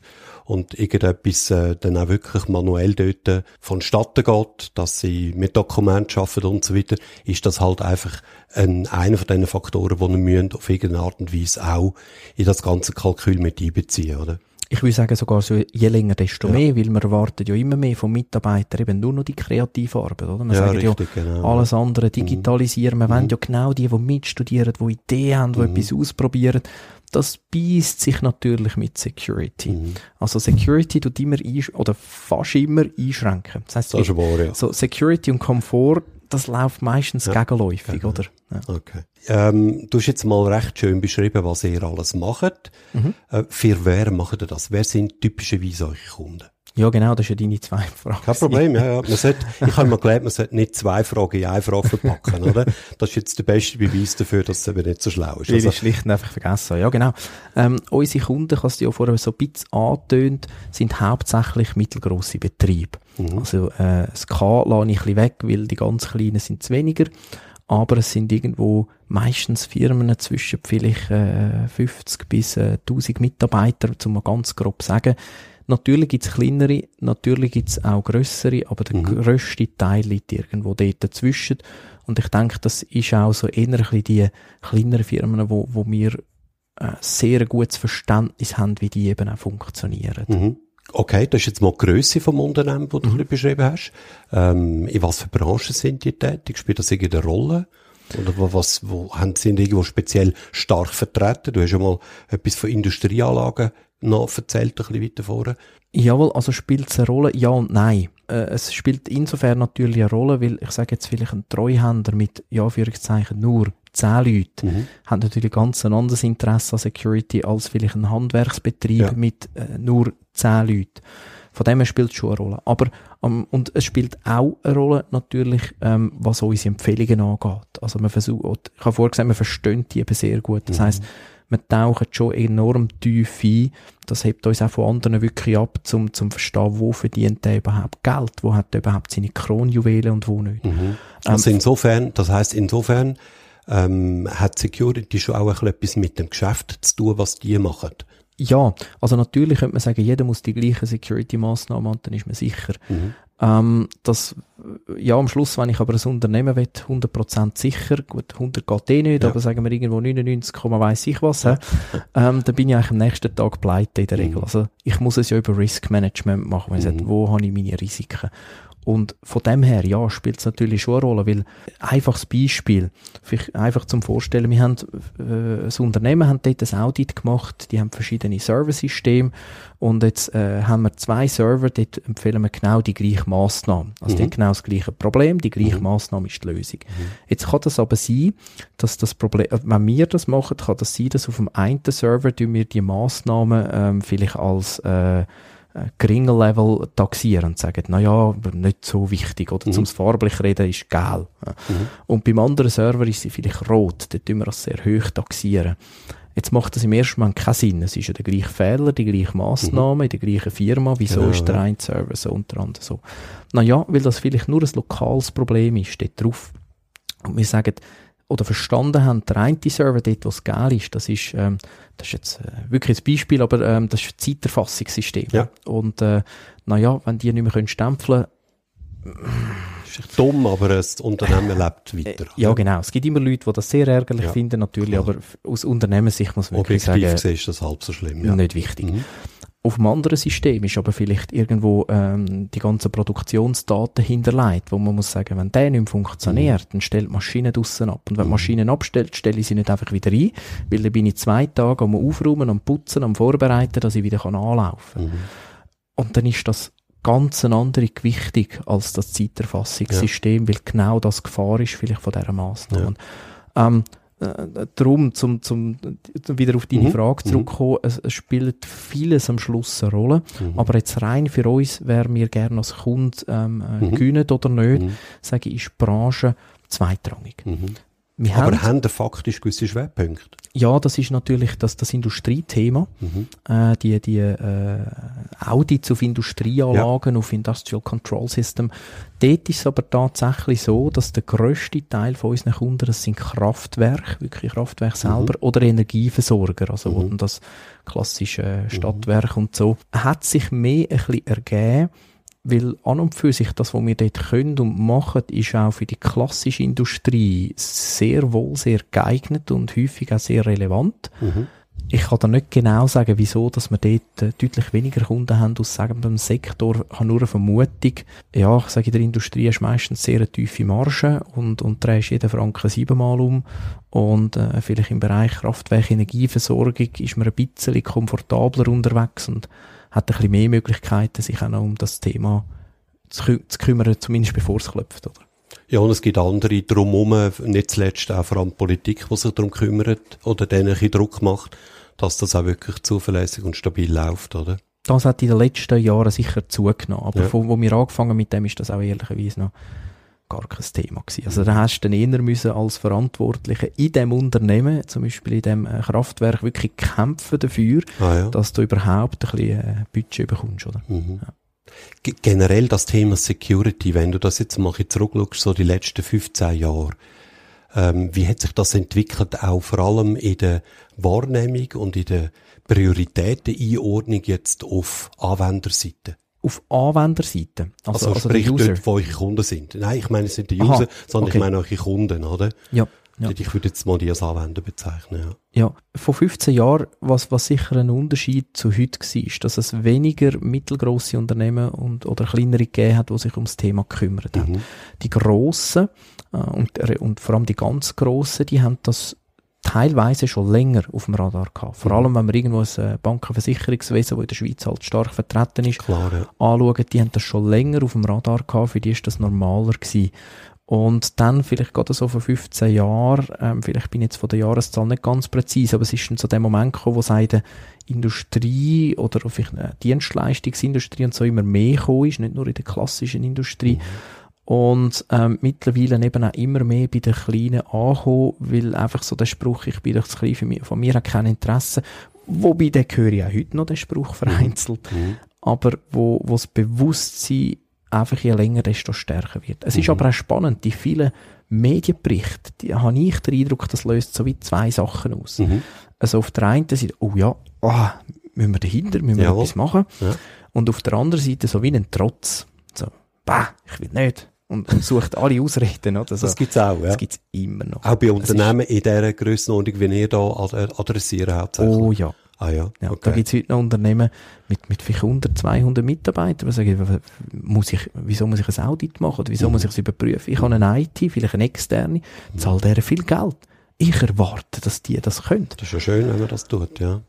und irgendetwas äh, dann auch wirklich manuell dort äh, vonstatten geht, dass sie mit Dokumenten arbeiten und so weiter, ist das halt einfach ein, einer von diesen Faktoren, die wir müssen auf irgendeine Art und Weise auch in das ganze Kalkül mit einbeziehen, oder? ich würde sagen sogar so, je länger, desto ja. mehr, weil man erwartet ja immer mehr vom Mitarbeiter eben nur noch die kreative Arbeit, oder? Man ja, sagt richtig, ja, genau. alles andere digitalisieren. Mhm. Wir mhm. wollen ja genau die, die mitstudieren, die Ideen haben, die mhm. etwas ausprobieren das beißt sich natürlich mit Security. Mhm. Also Security tut immer oder fast immer einschränken. Das heißt, das ist wahr, ja. so Security und Komfort, das läuft meistens ja. gegenläufig, oder? Ja. Okay. Ähm, du hast jetzt mal recht schön beschrieben, was ihr alles macht. Mhm. Äh, für wer macht ihr das? Wer sind typischerweise eure Kunden? Ja, genau, das ist ja deine zwei *laughs* Fragen. Kein Problem, ja, ja. Man sollte, ich habe mir gelernt, man sollte nicht zwei Fragen in eine Frage verpacken, oder? Das ist jetzt der beste Beweis dafür, dass es eben nicht so schlau ist. Also, ich schlicht und einfach vergessen. Ja, genau. Ähm, unsere Kunden, ich habe es ja vorher so ein bisschen angetönt, sind hauptsächlich mittelgrosse Betriebe. Mhm. Also, äh, das K lasse ich ein bisschen weg, weil die ganz kleinen sind es weniger. Aber es sind irgendwo meistens Firmen zwischen vielleicht äh, 50 bis äh, 1000 Mitarbeiter, um mal ganz grob sagen. Natürlich gibt's kleinere, natürlich gibt's auch grössere, aber der mhm. grösste Teil liegt irgendwo dort dazwischen. Und ich denke, das ist auch so eher ein die kleineren Firmen, wo, wo wir äh, sehr gutes Verständnis haben, wie die eben auch funktionieren. Mhm. Okay, das ist jetzt mal die Grösse vom Unternehmen, das du mhm. beschrieben hast. Ähm, in was für Branchen sind die tätig? Spielt das irgendeine Rolle? Oder was, wo haben sie irgendwo speziell stark vertreten? Du hast ja mal etwas von Industrieanlagen noch erzählt, ein bisschen weiter vorne. Jawohl, also spielt es eine Rolle? Ja und nein. Äh, es spielt insofern natürlich eine Rolle, weil ich sage jetzt vielleicht ein Treuhänder mit, ja, Führungszeichen nur zehn Leuten, mhm. hat natürlich ganz ein anderes Interesse an Security als vielleicht ein Handwerksbetrieb ja. mit äh, nur zehn Leuten. Von dem her spielt es schon eine Rolle. Aber, ähm, und es spielt auch eine Rolle natürlich, ähm, was unsere Empfehlungen angeht. Also man versucht, ich habe vorher gesagt, man versteht die eben sehr gut. Das mhm. heisst, wir tauchen schon enorm tief ein. Das hebt uns auch von anderen wirklich ab, um zum verstehen, wo verdient der überhaupt Geld, wo hat er überhaupt seine Kronjuwelen und wo nicht. Mhm. Also ähm, insofern, das heißt insofern, ähm, hat Security schon auch etwas mit dem Geschäft zu tun, was die machen? Ja, also natürlich könnte man sagen, jeder muss die gleichen Security-Massnahmen und dann ist man sicher. Mhm. Ähm, das, ja, am Schluss, wenn ich aber ein Unternehmen will, 100% sicher, gut, 100 geht eh nicht, ja. aber sagen wir irgendwo 99, weiss ich was, ja. *laughs* ähm, dann bin ich eigentlich am nächsten Tag pleite in der Regel. Mhm. Also, ich muss es ja über Risk Management machen, wenn ich mhm. sage, wo habe ich meine Risiken? Und von dem her, ja, spielt es natürlich schon eine Rolle, weil einfaches Beispiel, vielleicht einfach zum Vorstellen, wir haben, äh, das Unternehmen hat dort ein Audit gemacht, die haben verschiedene Serversysteme und jetzt äh, haben wir zwei Server, dort empfehlen wir genau die gleiche Massnahme. Also mhm. dort genau das gleiche Problem, die gleiche mhm. Massnahme ist die Lösung. Mhm. Jetzt kann das aber sein, dass das Problem, äh, wenn wir das machen, kann das sein, dass auf dem einen Server wir die Massnahmen ähm, vielleicht als äh, äh, geringer Level taxieren und sagen, na ja, nicht so wichtig. Oder mhm. zum farblich reden ist gel. Mhm. Und beim anderen Server ist sie vielleicht rot. Dort tun wir das sehr hoch taxieren. Jetzt macht das im ersten Moment keinen Sinn. Es ist ja der gleiche Fehler, die gleiche Massnahme mhm. in der gleichen Firma. Wieso genau, ist der ja. eine Server so und der andere so? Naja, weil das vielleicht nur ein lokales Problem ist, dort drauf. Und wir sagen, oder verstanden haben, der eine Server dort, wo es geil ist, das ist, ähm, das ist jetzt äh, wirklich ein Beispiel, aber ähm, das ist ein Zeiterfassungssystem. Ja. Und äh, naja, wenn die nicht mehr können stempeln ist dumm, aber das Unternehmen lebt weiter. Äh, ja, genau. Es gibt immer Leute, die das sehr ärgerlich ja, finden, natürlich, klar. aber aus Unternehmenssicht muss man wirklich Objektiv sagen, ist das halb so schlimm. Ja. Nicht wichtig. Mhm. Auf einem anderen System ist aber vielleicht irgendwo ähm, die ganzen Produktionsdaten hinterlegt, wo man muss sagen, wenn der nicht mehr funktioniert, mhm. dann stellt die Maschine draussen ab. Und wenn die mhm. Maschine abstellt, stelle ich sie nicht einfach wieder ein, weil dann bin ich zwei Tage am Aufräumen, am Putzen, am Vorbereiten, dass ich wieder kann anlaufen kann. Mhm. Und dann ist das ganz eine andere Gewichtung als das Zeiterfassungssystem, ja. weil genau das Gefahr ist vielleicht von dieser Massnahme. Ja. Ähm, äh, darum, zum, zum wieder auf deine mhm. Frage mhm. zurückkommen, mhm. es, es, spielt vieles am Schluss eine Rolle, mhm. aber jetzt rein für uns, wer wir gerne als Kunde ähm, äh, mhm. gönnen oder nicht, mhm. sage ich, ist Branche zweitrangig. Mhm. Wir aber haben, haben faktisch gewisse Schwerpunkte? Ja, das ist natürlich das, das Industriethema. Mhm. Äh, die die äh, Audits auf Industrieanlagen, ja. auf Industrial Control System. Dort ist es aber tatsächlich so, dass der grösste Teil von unseren Kunden, das sind Kraftwerke, wirklich Kraftwerke mhm. selber, oder Energieversorger, also mhm. das klassische Stadtwerk und so, hat sich mehr ein bisschen ergeben, weil an und für sich das, was wir dort können und machen, ist auch für die klassische Industrie sehr wohl sehr geeignet und häufig auch sehr relevant. Mhm. Ich kann da nicht genau sagen, wieso, dass wir dort äh, deutlich weniger Kunden haben aus sagen Sektor. Ich habe nur eine Vermutung. Ja, ich sage, in der Industrie ist meistens sehr eine tiefe Marge und, und drehst jeden Franken siebenmal um. Und äh, vielleicht im Bereich Kraftwerk, Energieversorgung ist man ein bisschen komfortabler unterwegs und hat ein bisschen mehr Möglichkeiten, sich auch noch um das Thema zu, zu kümmern, zumindest bevor es klopft, oder? Ja, und es gibt andere drumherum, nicht zuletzt auch vor allem Politik, die sich darum kümmert oder denen ein bisschen Druck macht, dass das auch wirklich zuverlässig und stabil läuft, oder? Das hat in den letzten Jahren sicher zugenommen. Aber ja. von, wo wir angefangen mit dem, ist das auch ehrlicherweise noch gar kein Thema gewesen. Also da hast du dann eher müssen als Verantwortlicher in dem Unternehmen, zum Beispiel in dem äh, Kraftwerk, wirklich kämpfen dafür, ah, ja. dass du überhaupt ein bisschen äh, Budget bekommst, oder? Mhm. Ja. Generell das Thema Security, wenn du das jetzt mal zurückschaust, so die letzten 15 Jahre, ähm, wie hat sich das entwickelt, auch vor allem in der Wahrnehmung und in der Prioritäteneinordnung jetzt auf Anwenderseite? Auf Anwenderseite. Also, also, also sprich dort, wo eure Kunden sind. Nein, ich meine, es sind die User, Aha, sondern okay. ich meine eure Kunden, oder? Ja. ja. Ich würde jetzt mal die als Anwender bezeichnen, ja. Ja, vor 15 Jahren, was, was sicher ein Unterschied zu heute war, ist, dass es weniger mittelgroße Unternehmen und, oder kleinere gegeben hat, die sich ums Thema gekümmert haben. Mhm. Die grossen, äh, und, und vor allem die ganz grossen, die haben das teilweise schon länger auf dem Radar gehabt. Vor mhm. allem, wenn man irgendwo ein äh, Bankenversicherungswesen, das in der Schweiz halt stark vertreten ist, Klar, ja. anschauen, die haben das schon länger auf dem Radar gehabt, für die ist das normaler gewesen. Und dann, vielleicht gerade so vor 15 Jahren, ähm, vielleicht bin ich jetzt von der Jahreszahl nicht ganz präzise, aber es ist dann so der Moment gekommen, wo sagen, Industrie oder vielleicht eine Dienstleistungsindustrie und so immer mehr gekommen ist, nicht nur in der klassischen Industrie. Mhm und ähm, mittlerweile eben auch immer mehr bei den Kleinen ankommen, weil einfach so der Spruch, ich bin doch zu klein, mich, von mir hat kein Interesse, wobei der höre ich auch heute noch, den Spruch vereinzelt, mhm. mhm. aber wo, wo das Bewusstsein einfach je länger, desto stärker wird. Es mhm. ist aber auch spannend, die vielen Medienberichte, die habe ich den Eindruck, das löst so wie zwei Sachen aus. Mhm. Also auf der einen Seite, oh ja, oh, müssen wir dahinter, müssen wir Jawohl. etwas machen. Ja. Und auf der anderen Seite so wie ein Trotz. So, bah, ich will nicht und, und sucht alle Ausreden. Oder? So. Das gibt's auch, ja. Das gibt's immer noch. Auch bei Unternehmen in dieser Grössenordnung, wie ihr da adressieren hauptsächlich. Oh ja. Ah ja, Ja, okay. Da gibt es heute noch Unternehmen mit, mit vielleicht 100, 200 Mitarbeitern, die sagen, muss ich, wieso muss ich ein Audit machen oder wieso Mhm. muss ich es überprüfen? Ich habe eine IT, vielleicht eine externe, zahle deren viel Geld. Ich erwarte, dass die das können. Das ist ja schön, wenn man das tut, ja.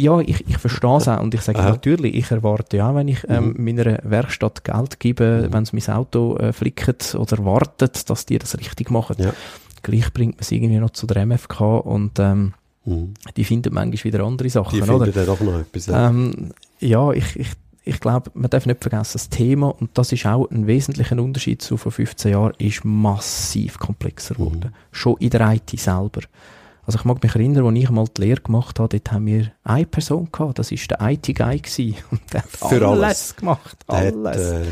Ja, ich, ich verstehe es auch und ich sage Aha. natürlich, ich erwarte ja, wenn ich ähm, meiner Werkstatt Geld gebe, Mhm. wenn sie mein Auto äh, flicken oder wartet, dass die das richtig machen. Ja. Gleich bringt man es irgendwie noch zu der MFK und ähm, Mhm. die finden manchmal wieder andere Sachen, Die oder? finden dann doch noch etwas. Ja. Ähm, ja, ich, ich, ich glaube, man darf nicht vergessen, das Thema, und das ist auch ein wesentlicher Unterschied zu vor 15 Jahren, ist massiv komplexer Mhm. geworden. Schon in der IT selber. Also ich mag mich erinnern, als ich mal die Lehre gemacht habe, dort haben wir eine Person gehabt, das ist der IT-Guy. *laughs* Und der hat Für alles, alles. gemacht. Der hat Alles. äh,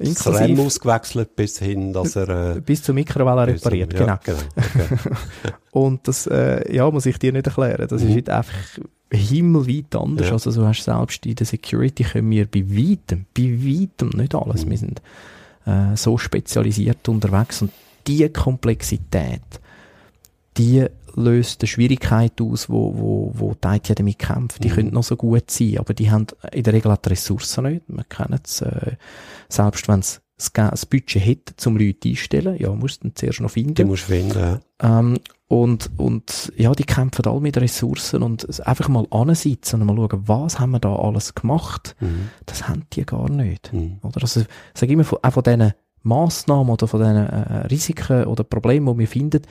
Inklusive ausgewechselt bis hin, dass er... Äh, bis zur Mikrowelle repariert, ja, genau. Okay. *laughs* Und das, äh, ja, muss ich dir nicht erklären. Das Mhm. ist heute einfach himmelweit anders. Ja. Also du hast selbst in der Security können wir bei weitem, bei weitem nicht alles. Mhm. Wir sind äh, so spezialisiert unterwegs und die Komplexität, die löst eine Schwierigkeit aus, wo, wo, wo die IT damit kämpft. Die Mhm. können noch so gut sein, aber die haben in der Regel die Ressourcen nicht. Wir kennen es, äh, selbst wenn es das Ge- das Budget hätte, zum Leute einstellen, ja, musst du zuerst noch finden. Die musst finden, ja. Ähm, und, und, ja, die kämpfen alle mit Ressourcen und einfach mal ansitzen und mal schauen, was haben wir da alles gemacht? Mhm. Das haben die gar nicht. Mhm. Oder? Also, ich sage immer, von, auch von diesen Massnahmen oder von diesen äh, Risiken oder Problemen, die wir finden,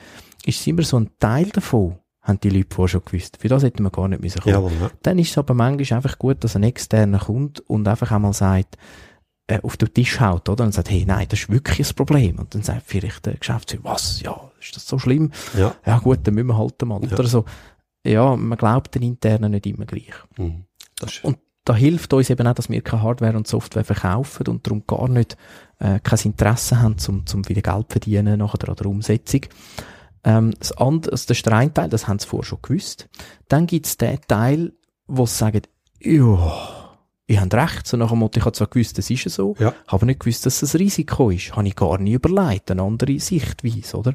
ist es immer so ein Teil davon, haben die Leute vorher schon gewusst. Für das hätten wir gar nicht müssen kommen. Jawohl, ja. Dann ist es aber manchmal einfach gut, dass ein externer kommt und einfach einmal sagt, äh, auf den Tisch haut, oder? Und sagt, hey, nein, das ist wirklich ein Problem. Und dann sagt vielleicht der Geschäftsführer, was? Ja, ist das so schlimm? Ja. Ja, gut, dann müssen wir halt mal. Ja. Oder so. Ja, man glaubt den Internen nicht immer gleich. Mhm. Das ist, Und da hilft uns eben auch, dass wir keine Hardware und Software verkaufen und darum gar nicht äh, kein Interesse haben, zum, zum wieder Geld verdienen nachher an der Umsetzung. Ähm, das andere, also das ist der eine Teil, das haben sie vorher schon gewusst. Dann gibt es den Teil, wo sie sagen, ja, ihr habt recht, so nach dem Motto, ich habe zwar gewusst, das ist ja so, Ja. habe nicht gewusst, dass es ein Risiko ist. Habe ich gar nicht überlegt, eine andere Sichtweise, oder?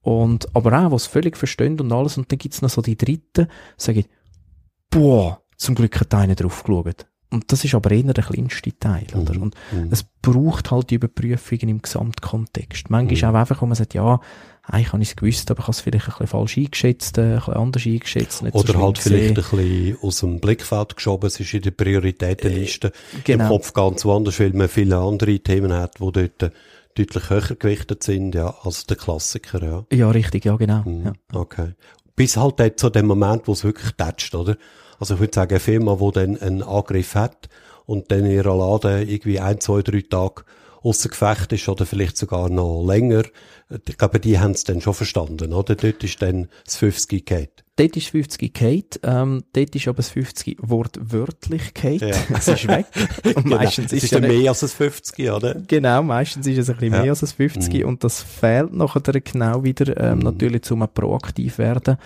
Und, aber auch, was völlig verstehen und alles, und dann gibt's noch so die Dritten, sagen, boah, zum Glück hat einer drauf geschaut. Und das ist aber eher der kleinste Teil, oder? Mhm. Und Mhm. es braucht halt die Überprüfungen im Gesamtkontext. Manchmal Mhm. auch einfach, wo man sagt, ja, eigentlich habe ich es gewusst, aber ich habe es vielleicht ein bisschen falsch eingeschätzt, äh, ein bisschen anders eingeschätzt. Nicht so Oder schlimm halt vielleicht gesehen. ein bisschen aus dem Blickfeld geschoben. Es ist in der Prioritätenliste genau. im Kopf ganz woanders, weil man viele andere Themen hat, die dort äh, deutlich höher gewichtet sind, ja, als der Klassiker, ja. Ja, richtig, ja, genau. Mhm. Ja. Okay. Bis halt dort zu dem Moment, wo es wirklich tätscht, oder? Also ich würde sagen, eine Firma, die dann einen Angriff hat und dann in ihrer Laden irgendwie ein, zwei, drei Tage ausser Gefecht ist oder vielleicht sogar noch länger, ich glaube, die haben es dann schon verstanden, oder? Dort ist dann das 50 geht. Dort ist 50 Kate, ähm, dort ist aber das 50 wortwörtlich Kate. Ja. *laughs* Es ist weg. *laughs* Und meistens genau. es ist, ist ja nicht- mehr als das 50, oder? Genau, meistens ist es ein bisschen Ja. mehr als das 50 Mhm. und das fehlt nachher genau wieder, ähm, Mhm. natürlich zum proaktiv werden,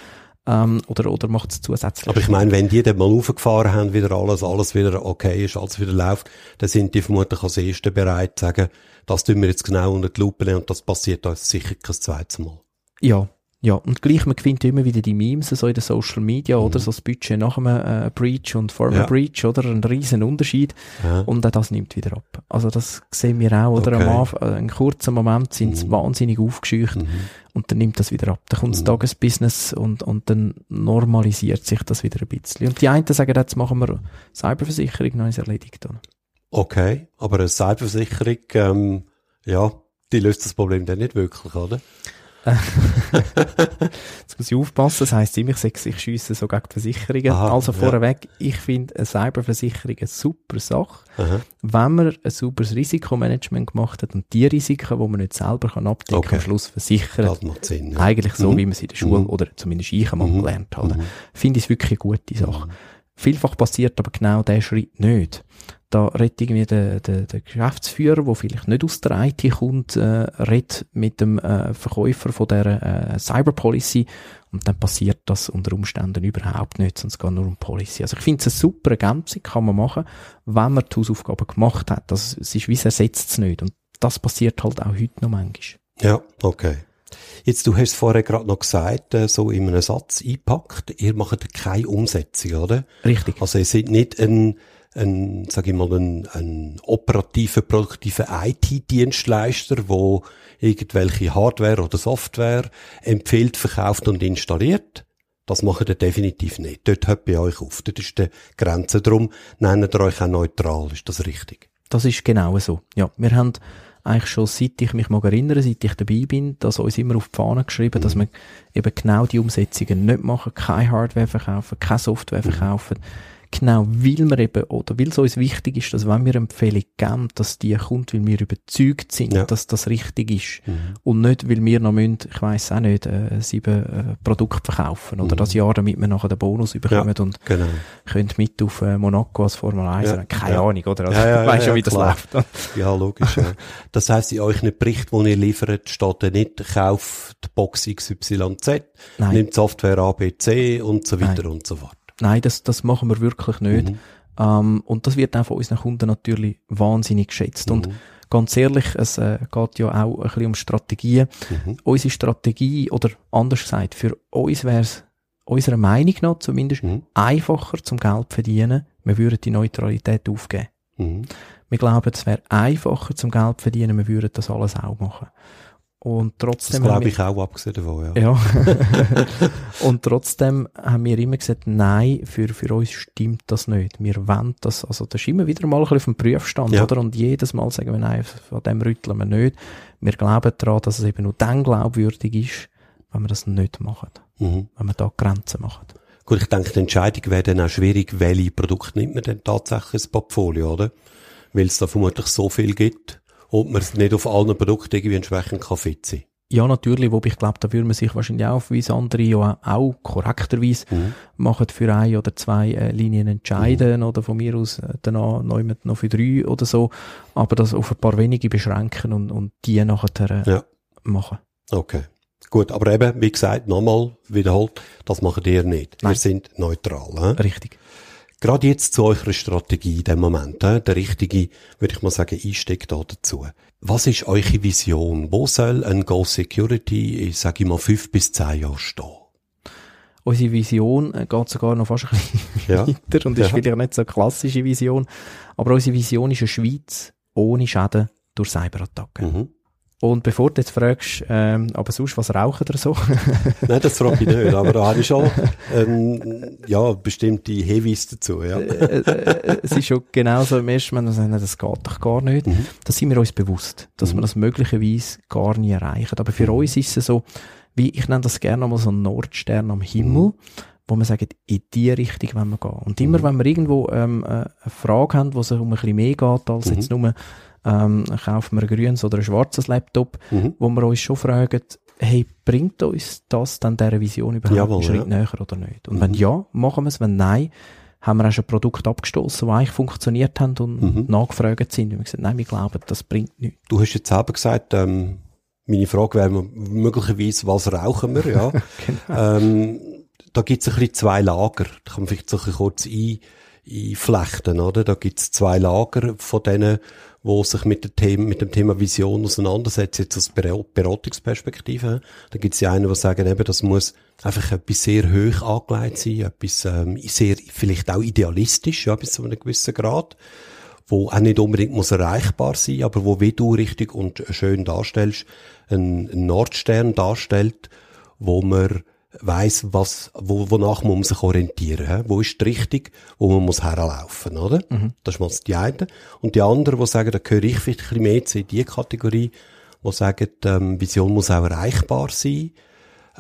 ähm, oder, oder macht es zusätzlich. Aber ich meine, wenn die dann mal aufgefahren haben, wieder alles, alles wieder okay ist, alles wieder läuft, dann sind die vermutlich als Erste bereit zu sagen, das tun wir jetzt genau unter die Lupe nehmen und das passiert uns sicher kein zweites Mal. Ja, ja. Und gleich, man findet immer wieder die Memes so in den Social Media, Mhm. oder? So das Budget nach einem äh, Breach und vor einem Ja. Breach, oder? Ein riesen Unterschied. Ja. Und auch das nimmt wieder ab. Also das sehen wir auch, oder? Am Okay. Anfang, äh, einen kurzen Moment sind sie Mhm. wahnsinnig aufgescheucht Mhm. und dann nimmt das wieder ab. Dann kommt das Mhm. Tagesbusiness und, und dann normalisiert sich das wieder ein bisschen. Und die einen sagen, jetzt machen wir Cyberversicherung, dann ist erledigt. Oder? Okay, aber eine Cyberversicherung, ähm, ja, die löst das Problem dann nicht wirklich, oder? Jetzt muss ich aufpassen, das heisst immer, ich, sage, ich schiesse so gegen die Versicherungen. Aha, also ja. vorweg, ich finde eine Cyberversicherung eine super Sache. Aha. wenn man ein sauberes Risikomanagement gemacht hat und die Risiken, die man nicht selber kann abdecken Okay. am Schluss versichert, Das macht Sinn. Ja. eigentlich so, Mhm. wie man es in der Schule Mhm. oder zumindest ich einmal Mhm. gelernt habe, Mhm. finde ich es wirklich eine gute Sache. Vielfach passiert aber genau der Schritt nicht. Da redet irgendwie der, der, der Geschäftsführer, der vielleicht nicht aus der IT kommt, äh, redet mit dem äh, Verkäufer von der äh, Cyberpolicy und dann passiert das unter Umständen überhaupt nicht, sondern es geht nur um Policy. Also ich finde es eine super Ergänzung, kann man machen, wenn man die Hausaufgaben gemacht hat. Das, es ist wie es ersetzt es nicht und das passiert halt auch heute noch manchmal. Ja, okay. Jetzt, du hast vorher gerade noch gesagt, äh, so in einem Satz eingepackt, ihr macht keine Umsetzung, oder? Richtig. Also ihr seid nicht ein, ein sag ich mal, ein, ein operativer, produktiver IT-Dienstleister, wo irgendwelche Hardware oder Software empfiehlt, verkauft und installiert. Das macht ihr definitiv nicht. Dort hört bei euch auf. Dort ist die Grenze. Darum nennt ihr euch auch neutral. Ist das richtig? Das ist genau so. Ja, wir haben eigentlich schon seit ich mich mag erinnern, seit ich dabei bin, dass uns immer auf die Fahne geschrieben, mhm. dass wir eben genau die Umsetzungen nicht machen, keine Hardware verkaufen, keine Software mhm. Genau, weil wir eben, oder weil es uns wichtig ist, dass wenn wir Empfehlung geben, dass die kommt, weil wir überzeugt sind, ja. dass das richtig ist. Mhm. Und nicht, weil wir noch müssen, ich weiss auch nicht, äh, sieben äh, Produkte verkaufen oder mhm. das Jahr, damit wir nachher den Bonus bekommen ja, und genau. können mit auf äh, Monaco als Formel 1. Ja, Keine Ahnung, oder? Also, ja, ja, *laughs* weißt ja, wie das läuft. ja, logisch. ja. *laughs* Das heisst, in euch nicht Bericht, den ihr liefert, steht da nicht, kauft Box XYZ, Nein. nimmt Software ABC und so weiter Nein. und so fort. Nein, das, das machen wir wirklich nicht. Mhm. Ähm, und das wird auch von unseren Kunden natürlich wahnsinnig geschätzt. Mhm. Und ganz ehrlich, es äh, geht ja auch ein bisschen um Strategien. Mhm. Unsere Strategie, oder anders gesagt, für uns wäre es unserer Meinung nach zumindest mhm. einfacher zum Geld verdienen. Wir würden die Neutralität aufgeben. Mhm. Wir glauben, es wäre einfacher zum Geld verdienen. Wir würden das alles auch machen. Und trotzdem. Das glaube ich auch, abgesehen davon, ja. ja. *laughs* und trotzdem haben wir immer gesagt, nein, für, für uns stimmt das nicht. Wir wollen das, also das ist immer wieder mal ein bisschen auf dem Prüfstand, ja. oder? Und jedes Mal sagen wir, nein, von dem rütteln wir nicht. Wir glauben daran, dass es eben nur dann glaubwürdig ist, wenn wir das nicht machen. Mhm. Wenn wir da Grenzen machen. Gut, ich denke, die Entscheidung wäre dann auch schwierig, welche Produkte nimmt man denn tatsächlich ins Portfolio, oder? Weil es da vermutlich so viel gibt und man nicht auf allen Produkten irgendwie entsprechend kann fit sein. Ja, natürlich, wobei ich glaube, da würde man sich wahrscheinlich auch, wie es andere ja auch korrekterweise mhm. machen, für ein oder zwei äh, Linien entscheiden mhm. oder von mir aus äh, danach noch für drei oder so, aber das auf ein paar wenige beschränken und, und die nachher äh, ja. machen. Okay. Gut, aber eben, wie gesagt, nochmal wiederholt, das machen ihr nicht. Nein. Wir sind neutral. He? Richtig. Gerade jetzt zu eurer Strategie in dem Moment, äh, der richtige, würde ich mal sagen, Einstieg da dazu. Was ist eure Vision? Wo soll ein Go Security, ich sage mal, fünf bis zehn Jahre stehen? Unsere Vision äh, geht sogar noch fast ein bisschen ja. *laughs* weiter und ist ja. vielleicht nicht so eine klassische Vision, aber unsere Vision ist eine Schweiz ohne Schäden durch Cyberattacken. Mhm. Und bevor du jetzt fragst, ähm, aber sonst was rauchen oder so? *laughs* Nein, das frage ich nicht, aber da habe ich schon ähm, ja, bestimmte Hinweise dazu. Ja. Äh, äh, äh, es ist schon genauso im ersten Moment, sagen, das geht doch gar nicht. Mhm. Da sind wir uns bewusst, dass mhm. wir das möglicherweise gar nie erreichen. Aber für mhm. uns ist es so, wie ich nenne das gerne einmal so ein Nordstern am Himmel, wo man sagt, in die Richtung wollen wir gehen. Und immer, mhm. wenn wir irgendwo ähm, eine Frage haben, wo es um ein bisschen mehr geht, als jetzt mhm. nur ähm, kaufen wir ein grünes oder ein schwarzes Laptop, mhm. wo wir uns schon fragen, hey, bringt uns das dann dieser Vision überhaupt Jawohl, einen Schritt ja. näher oder nicht? Und mhm. wenn ja, machen wir es, wenn nein, haben wir auch schon Produkte abgestoßen, die eigentlich funktioniert haben und mhm. nachgefragt sind. Und wir gesagt, nein, wir glauben, das bringt nichts. Du hast jetzt selber gesagt, ähm, meine Frage wäre möglicherweise, was rauchen wir, ja? *laughs* genau. ähm, da gibt es ein bisschen zwei Lager. Da kann man vielleicht so ein kurz ein, einflechten, oder? Da gibt es zwei Lager von denen, wo sich mit dem Thema, mit dem Thema Vision auseinandersetzt, jetzt aus Beratungsperspektive. Da gibt es ja einen, die sagen, eben, das muss einfach etwas sehr hoch angelegt sein, etwas ähm, sehr, vielleicht auch idealistisch, ja, bis zu einem gewissen Grad, wo auch nicht unbedingt muss erreichbar sein, aber wo, wie du richtig und schön darstellst, ein, ein Nordstern darstellt, wo man weiss, was, wo, wonach muss man sich orientieren, he? wo ist die Richtung, wo man muss herlaufen, oder? Mhm. Das ist mal die eine. Und die andere, die sagen, da gehöre ich vielleicht ein bisschen mehr zu die Kategorie, die sagen, ähm, Vision muss auch erreichbar sein,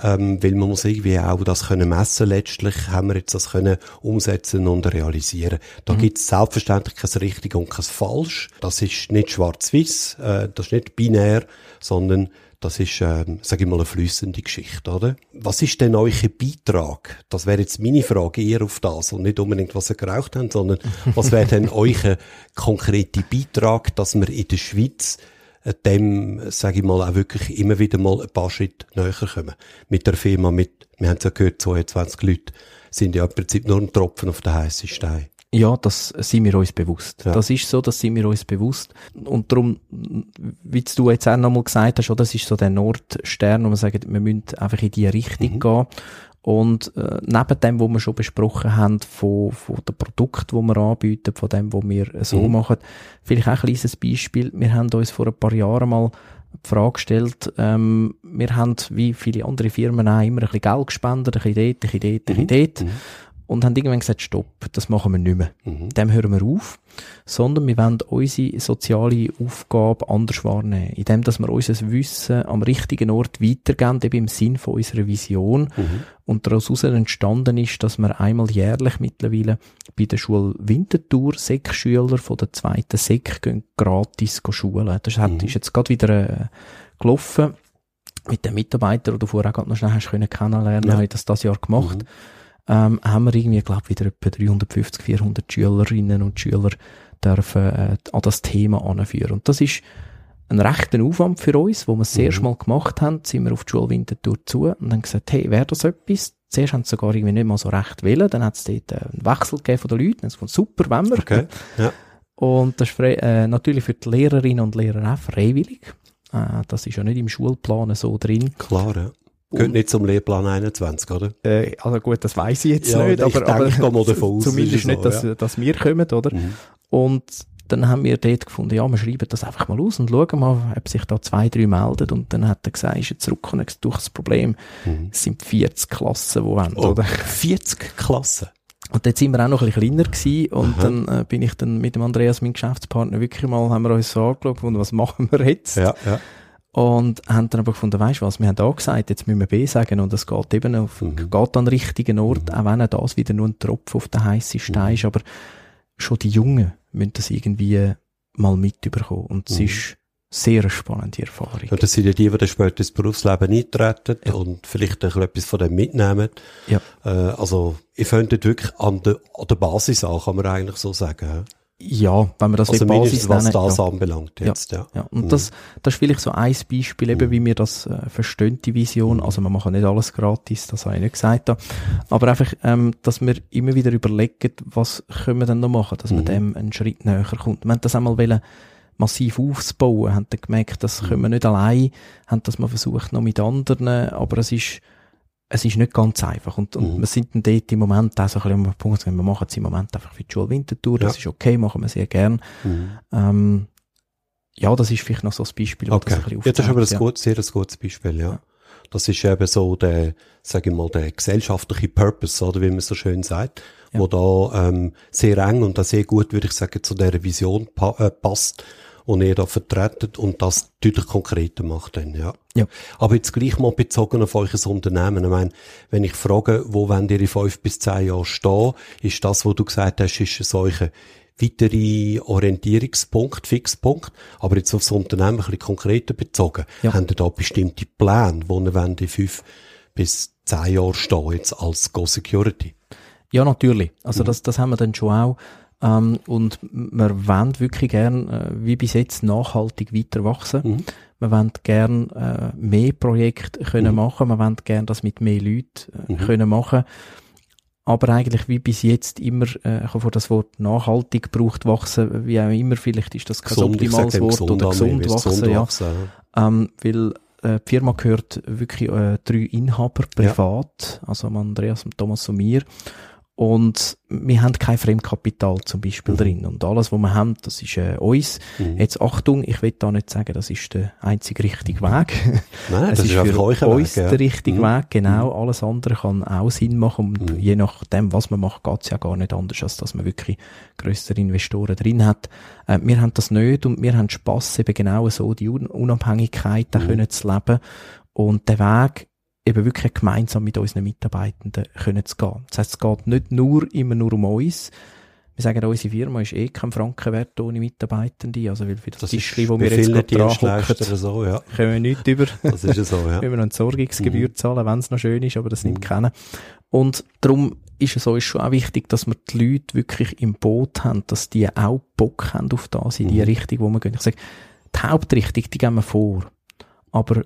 ähm, weil man muss irgendwie auch das können messen letztlich, haben wir jetzt das können umsetzen und realisieren. Da mhm. gibt es selbstverständlich kein richtig und kein falsch. Das ist nicht schwarz-weiß, äh, das ist nicht binär, sondern das ist, ähm, sage ich mal, eine flüssende Geschichte, oder? Was ist denn euer Beitrag? Das wäre jetzt meine Frage eher auf das und nicht unbedingt, was ihr geraucht habt, sondern was wäre denn euer konkreter Beitrag, dass wir in der Schweiz äh, dem, sage ich mal, auch wirklich immer wieder mal ein paar Schritte näher kommen. Mit der Firma, mit, wir haben es ja gehört, 22 Leute sind ja im Prinzip nur ein Tropfen auf den heißen Stein. Ja, das sind wir uns bewusst. Ja. Das ist so, das sind wir uns bewusst. Und darum, wie du jetzt auch nochmal gesagt hast, das ist so der Nordstern, wo man sagt, wir müssen einfach in die Richtung Mhm. gehen. Und äh, neben dem, was wir schon besprochen haben, von, von den Produkten, die wir anbieten, von dem, was wir so Mhm. machen, vielleicht auch ein kleines Beispiel. Wir haben uns vor ein paar Jahren mal die Frage gestellt, ähm, wir haben, wie viele andere Firmen auch, immer ein bisschen Geld gespendet, ein bisschen dort, ein bisschen dort, ein bisschen dort. Mhm. Und haben irgendwann gesagt, stopp, das machen wir nicht mehr. Mhm. Dem hören wir auf, sondern wir wollen unsere soziale Aufgabe anders wahrnehmen, indem dass wir unser Wissen am richtigen Ort weitergeben, eben im Sinn von unserer Vision. Mhm. Und daraus entstanden ist, dass wir einmal jährlich mittlerweile bei der Schule Winterthur Sek-Schüler von der zweiten Sek gehen gratis schulen. Das hat, Mhm. ist jetzt gerade wieder äh, gelaufen mit den Mitarbeitern, die du vorher auch gerade noch schnell hast können kennenlernen, Ja. habe ich das das Jahr gemacht. Mhm. Ähm, haben wir irgendwie, glaube wieder etwa 350, 400 Schülerinnen und Schüler dürfen äh, an das Thema anführen. Und das ist ein rechter Aufwand für uns, wo wir das Mhm. erste Mal gemacht haben, sind wir auf die Schule Winterthur zu und haben gesagt, hey, wäre das etwas? Zuerst haben sie sogar irgendwie nicht mal so recht wollen, dann hat es dort äh, einen Wechsel gegeben von den Leuten, dann haben super, wenn wir. Okay. Ja. Und das ist frei, äh, natürlich für die Lehrerinnen und Lehrer auch freiwillig. Äh, das ist ja nicht im Schulplan so drin. Klar, ja. Gehört nicht zum Lehrplan 21, oder? Äh, also gut, das weiß ich jetzt Ja, nicht, ich aber, denke, aber mal davon aus, zumindest ist nicht, so, dass, ja. dass wir kommen, oder? Mhm. Und dann haben wir dort gefunden, ja, wir schreiben das einfach mal aus und schauen mal, ob sich da zwei, drei melden. Und dann hat er gesagt, ist er zurückgekommen und durch das Problem, Mhm. es sind 40 Klassen, die haben, Oh, oder? 40 Klassen. Und dort sind wir auch noch ein bisschen kleiner gewesen. Und Aha. dann äh, bin ich dann mit dem Andreas, meinem Geschäftspartner, wirklich mal, haben wir uns so angeschaut, gefunden, was machen wir jetzt? Ja, ja. Und haben dann aber gefunden, weisst du was, wir haben A gesagt, jetzt müssen wir B sagen und es geht eben auf, Mhm. geht an den richtigen Ort, auch wenn das wieder nur ein Tropfen auf den heißen Stein Mhm. ist, aber schon die Jungen müssen das irgendwie mal mitbekommen. Und es Mhm. ist sehr eine spannende Erfahrung. Und das sind ja die, die dann später ins Berufsleben eintreten Ja. und vielleicht ein bisschen etwas von dem mitnehmen. Ja. Äh, also, ich finde wirklich an der, an der Basis an, kann man eigentlich so sagen. Ja. Ja, wenn wir das Also Basis was nennen, das ja. anbelangt jetzt, ja. Ja, und Mhm. das, das ist vielleicht so ein Beispiel, eben, Mhm. wie wir das äh, verstehen, die Vision. Mhm. Also, wir machen nicht alles gratis, das habe ich nicht gesagt. Da. Aber einfach, ähm, dass wir immer wieder überlegen, was können wir denn noch machen, dass man Mhm. dem einen Schritt näher kommt. Wir haben das einmal wollen, massiv aufzubauen, haben dann gemerkt, das Mhm. können wir nicht allein, haben das mal versucht noch mit anderen, aber es ist, es ist nicht ganz einfach. Und, und Mhm. wir sind dann dort im Moment auch so ein bisschen am Punkt, wir machen es im Moment einfach für die Schule Winterthur, das Ja. ist okay, machen wir sehr gern. Mhm. Ähm, ja, das ist vielleicht noch so ein Beispiel, Okay. das ein bisschen Ja, das ist aber ein aufzeigt, gutes, sehr ein gutes Beispiel, ja. Ja. Das ist eben so der, sage ich mal, der gesellschaftliche Purpose, oder wie man so schön sagt, Ja. wo da ähm, sehr eng und auch sehr gut, würde ich sagen, zu dieser Vision pa äh, passt und ihr da vertretet und das deutlich konkreter macht dann, ja. Ja. Aber jetzt gleich mal bezogen auf euch Unternehmen. Ich meine, wenn ich frage, wo wollt ihr in fünf bis zehn Jahren stehen, ist das, was du gesagt hast, ist ein weitere Orientierungspunkt, Fixpunkt, aber jetzt aufs Unternehmen ein bisschen konkreter bezogen. Ja. Haben ihr da bestimmte Pläne, wo ihr wollt in fünf bis zehn Jahren stehen, jetzt als Go Security? Ja, natürlich. Also Mhm. das, das haben wir dann schon auch. Ähm, und wir wollen wirklich gern, äh, wie bis jetzt, nachhaltig weiter wachsen. Mhm. Wir wollen gern äh, mehr Projekte können Mhm. machen. Wir wollen gern das mit mehr Leuten äh, Mhm. können machen. Aber eigentlich wie bis jetzt immer, äh, ich habe vor das Wort nachhaltig gebraucht, wachsen, wie auch immer, vielleicht ist das kein Gesund, optimales Wort oder gesund wachsen, gesund ja. wachsen, Ähm, weil äh, die Firma gehört wirklich äh, drei Inhaber privat, also am Andreas, Thomas und mir. Und wir haben kein Fremdkapital zum Beispiel Mhm. drin. Und alles, was wir haben, das ist äh, uns. Mhm. Jetzt Achtung, ich will da nicht sagen, das ist der einzige richtige Weg. *laughs* Nein, es das ist, ist, für euch uns Weg, ja. der richtige Mhm. Weg, genau. Alles andere kann auch Sinn machen. Und Mhm. je nachdem, was man macht, geht's ja gar nicht anders, als dass man wirklich größere Investoren drin hat. Äh, wir haben das nicht und wir haben Spass, eben genau so die Un Unabhängigkeit da Mhm. können zu leben und den Weg eben wirklich gemeinsam mit unseren Mitarbeitenden können zu gehen. Das heisst, es geht nicht nur immer nur um uns. Wir sagen, unsere Firma ist eh kein Franken wert ohne Mitarbeitende. Also, weil für das, Das Tischli, ist wo wir jetzt gerade dran hocken, so, ja. können wir nichts über. *laughs* Das ist ja so, ja. Wenn wir noch eine Entsorgungsgebühr Mhm. zahlen, wenn es noch schön ist, aber das nimmt Mhm. keiner. Und darum ist es uns schon auch wichtig, dass wir die Leute wirklich im Boot haben, dass die auch Bock haben auf das, in die Mhm. Richtung, wo wir gehen. Ich sage, die Hauptrichtung, die gehen wir vor. Aber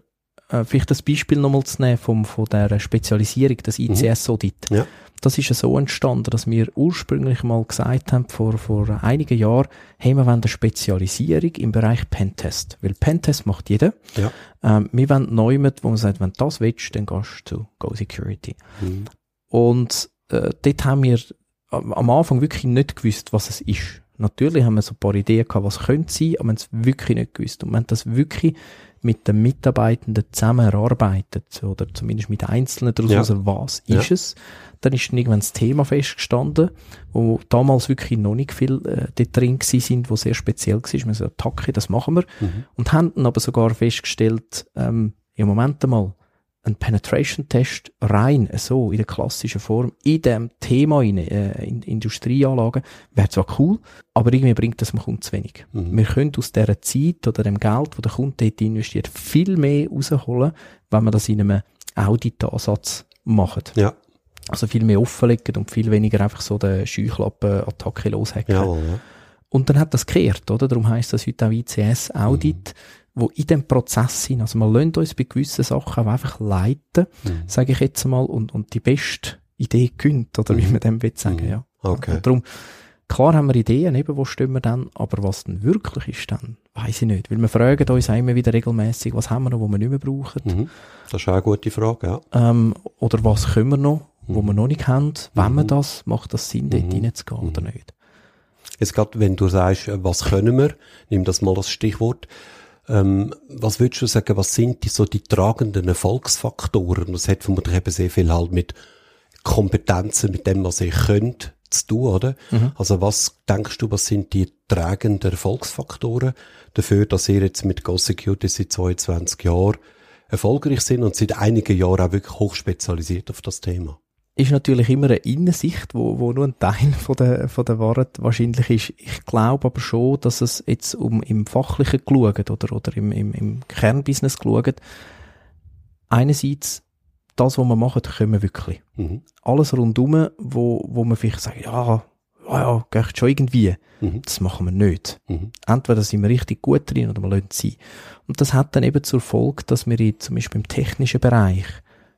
äh, vielleicht das Beispiel nochmal zu nehmen vom, von der Spezialisierung, das ICS-Audit. Ja. das ist ja so entstanden, dass wir ursprünglich mal gesagt haben, vor, vor einigen Jahren, hey, wir wollen eine Spezialisierung im Bereich Pentest. Weil Pentest macht jeder. Ja. Ähm, wir wollen neu mit, wo man sagt, wenn du das willst, dann gehst du zu Go Security. Mhm. Und äh, dort haben wir am am Anfang wirklich nicht gewusst, was es ist. Natürlich haben wir so ein paar Ideen gehabt, was könnte sein, aber wir haben es wirklich nicht gewusst. Und wir haben das wirklich mit den Mitarbeitenden zusammen erarbeitet, oder zumindest mit Einzelnen daraus, Ja. also was Ja. ist es. Dann ist dann irgendwann das Thema festgestanden, wo damals wirklich noch nicht viel äh, dort drin gewesen sind, wo sehr speziell war. Wir haben so Attacke, das machen wir. Mhm. Und haben dann aber sogar festgestellt, ähm, im Moment einmal, ein Penetration-Test rein, so, in der klassischen Form, in dem Thema, rein, äh, in Industrieanlagen, wäre zwar cool, aber irgendwie bringt das dem Kunden zu wenig. Mhm. Wir können aus dieser Zeit oder dem Geld, das der Kunde dort investiert, viel mehr rausholen, wenn wir das in einem Audit-Ansatz machen. Ja, Also viel mehr offenlegen und viel weniger einfach so den Scheuklappen-Attacke loshacken. jawohl, ja. Und dann hat das gekehrt, oder? Darum heisst das heute auch ICS-Audit, wo in dem Prozess sind. Also wir lassen uns bei gewissen Sachen auch einfach leiten, Mhm. sage ich jetzt mal, und, und die beste Idee gönnt, oder wie Mhm. man dem will sagen, Mhm. ja. Okay. Und darum, klar haben wir Ideen, eben, wo stehen wir dann, aber was dann wirklich ist dann, weiss ich nicht. Weil wir fragen uns immer wieder regelmäßig, was haben wir noch, wo wir nicht mehr brauchen, Mhm. Das ist auch eine gute Frage, ja. ähm, oder was können wir noch, wo Mhm. wir noch nicht haben, wenn wir Mhm. das, macht das Sinn, dort Mhm. reinzugehen oder Mhm. nicht. Jetzt gerade, wenn du sagst, äh, was können wir, nimm das mal als Stichwort. Ähm, was würdest du sagen, was sind die, so die tragenden Erfolgsfaktoren? Das hat vermutlich eben sehr viel halt mit Kompetenzen, mit dem, was ihr könnt, zu tun, oder? Mhm. Also was denkst du, was sind die tragenden Erfolgsfaktoren dafür, dass ihr jetzt mit Go Security seit 22 Jahren erfolgreich sind und seit einigen Jahren auch wirklich hochspezialisiert auf das Thema? Ist natürlich immer eine Innensicht, wo, wo nur ein Teil von der, von der Wahrheit wahrscheinlich ist. Ich glaube aber schon, dass es jetzt um im Fachlichen geschaut oder, oder im, im, im Kernbusiness geschaut, einerseits das, was wir machen, können wir wirklich. Mhm. Alles rundum, wo, wo man vielleicht sagt, ja, ja, ja, geht schon irgendwie. Mhm. Das machen wir nicht. Mhm. Entweder sind wir richtig gut drin oder wir lassen es sein. Und das hat dann eben zur Folge, dass wir in, zum Beispiel im technischen Bereich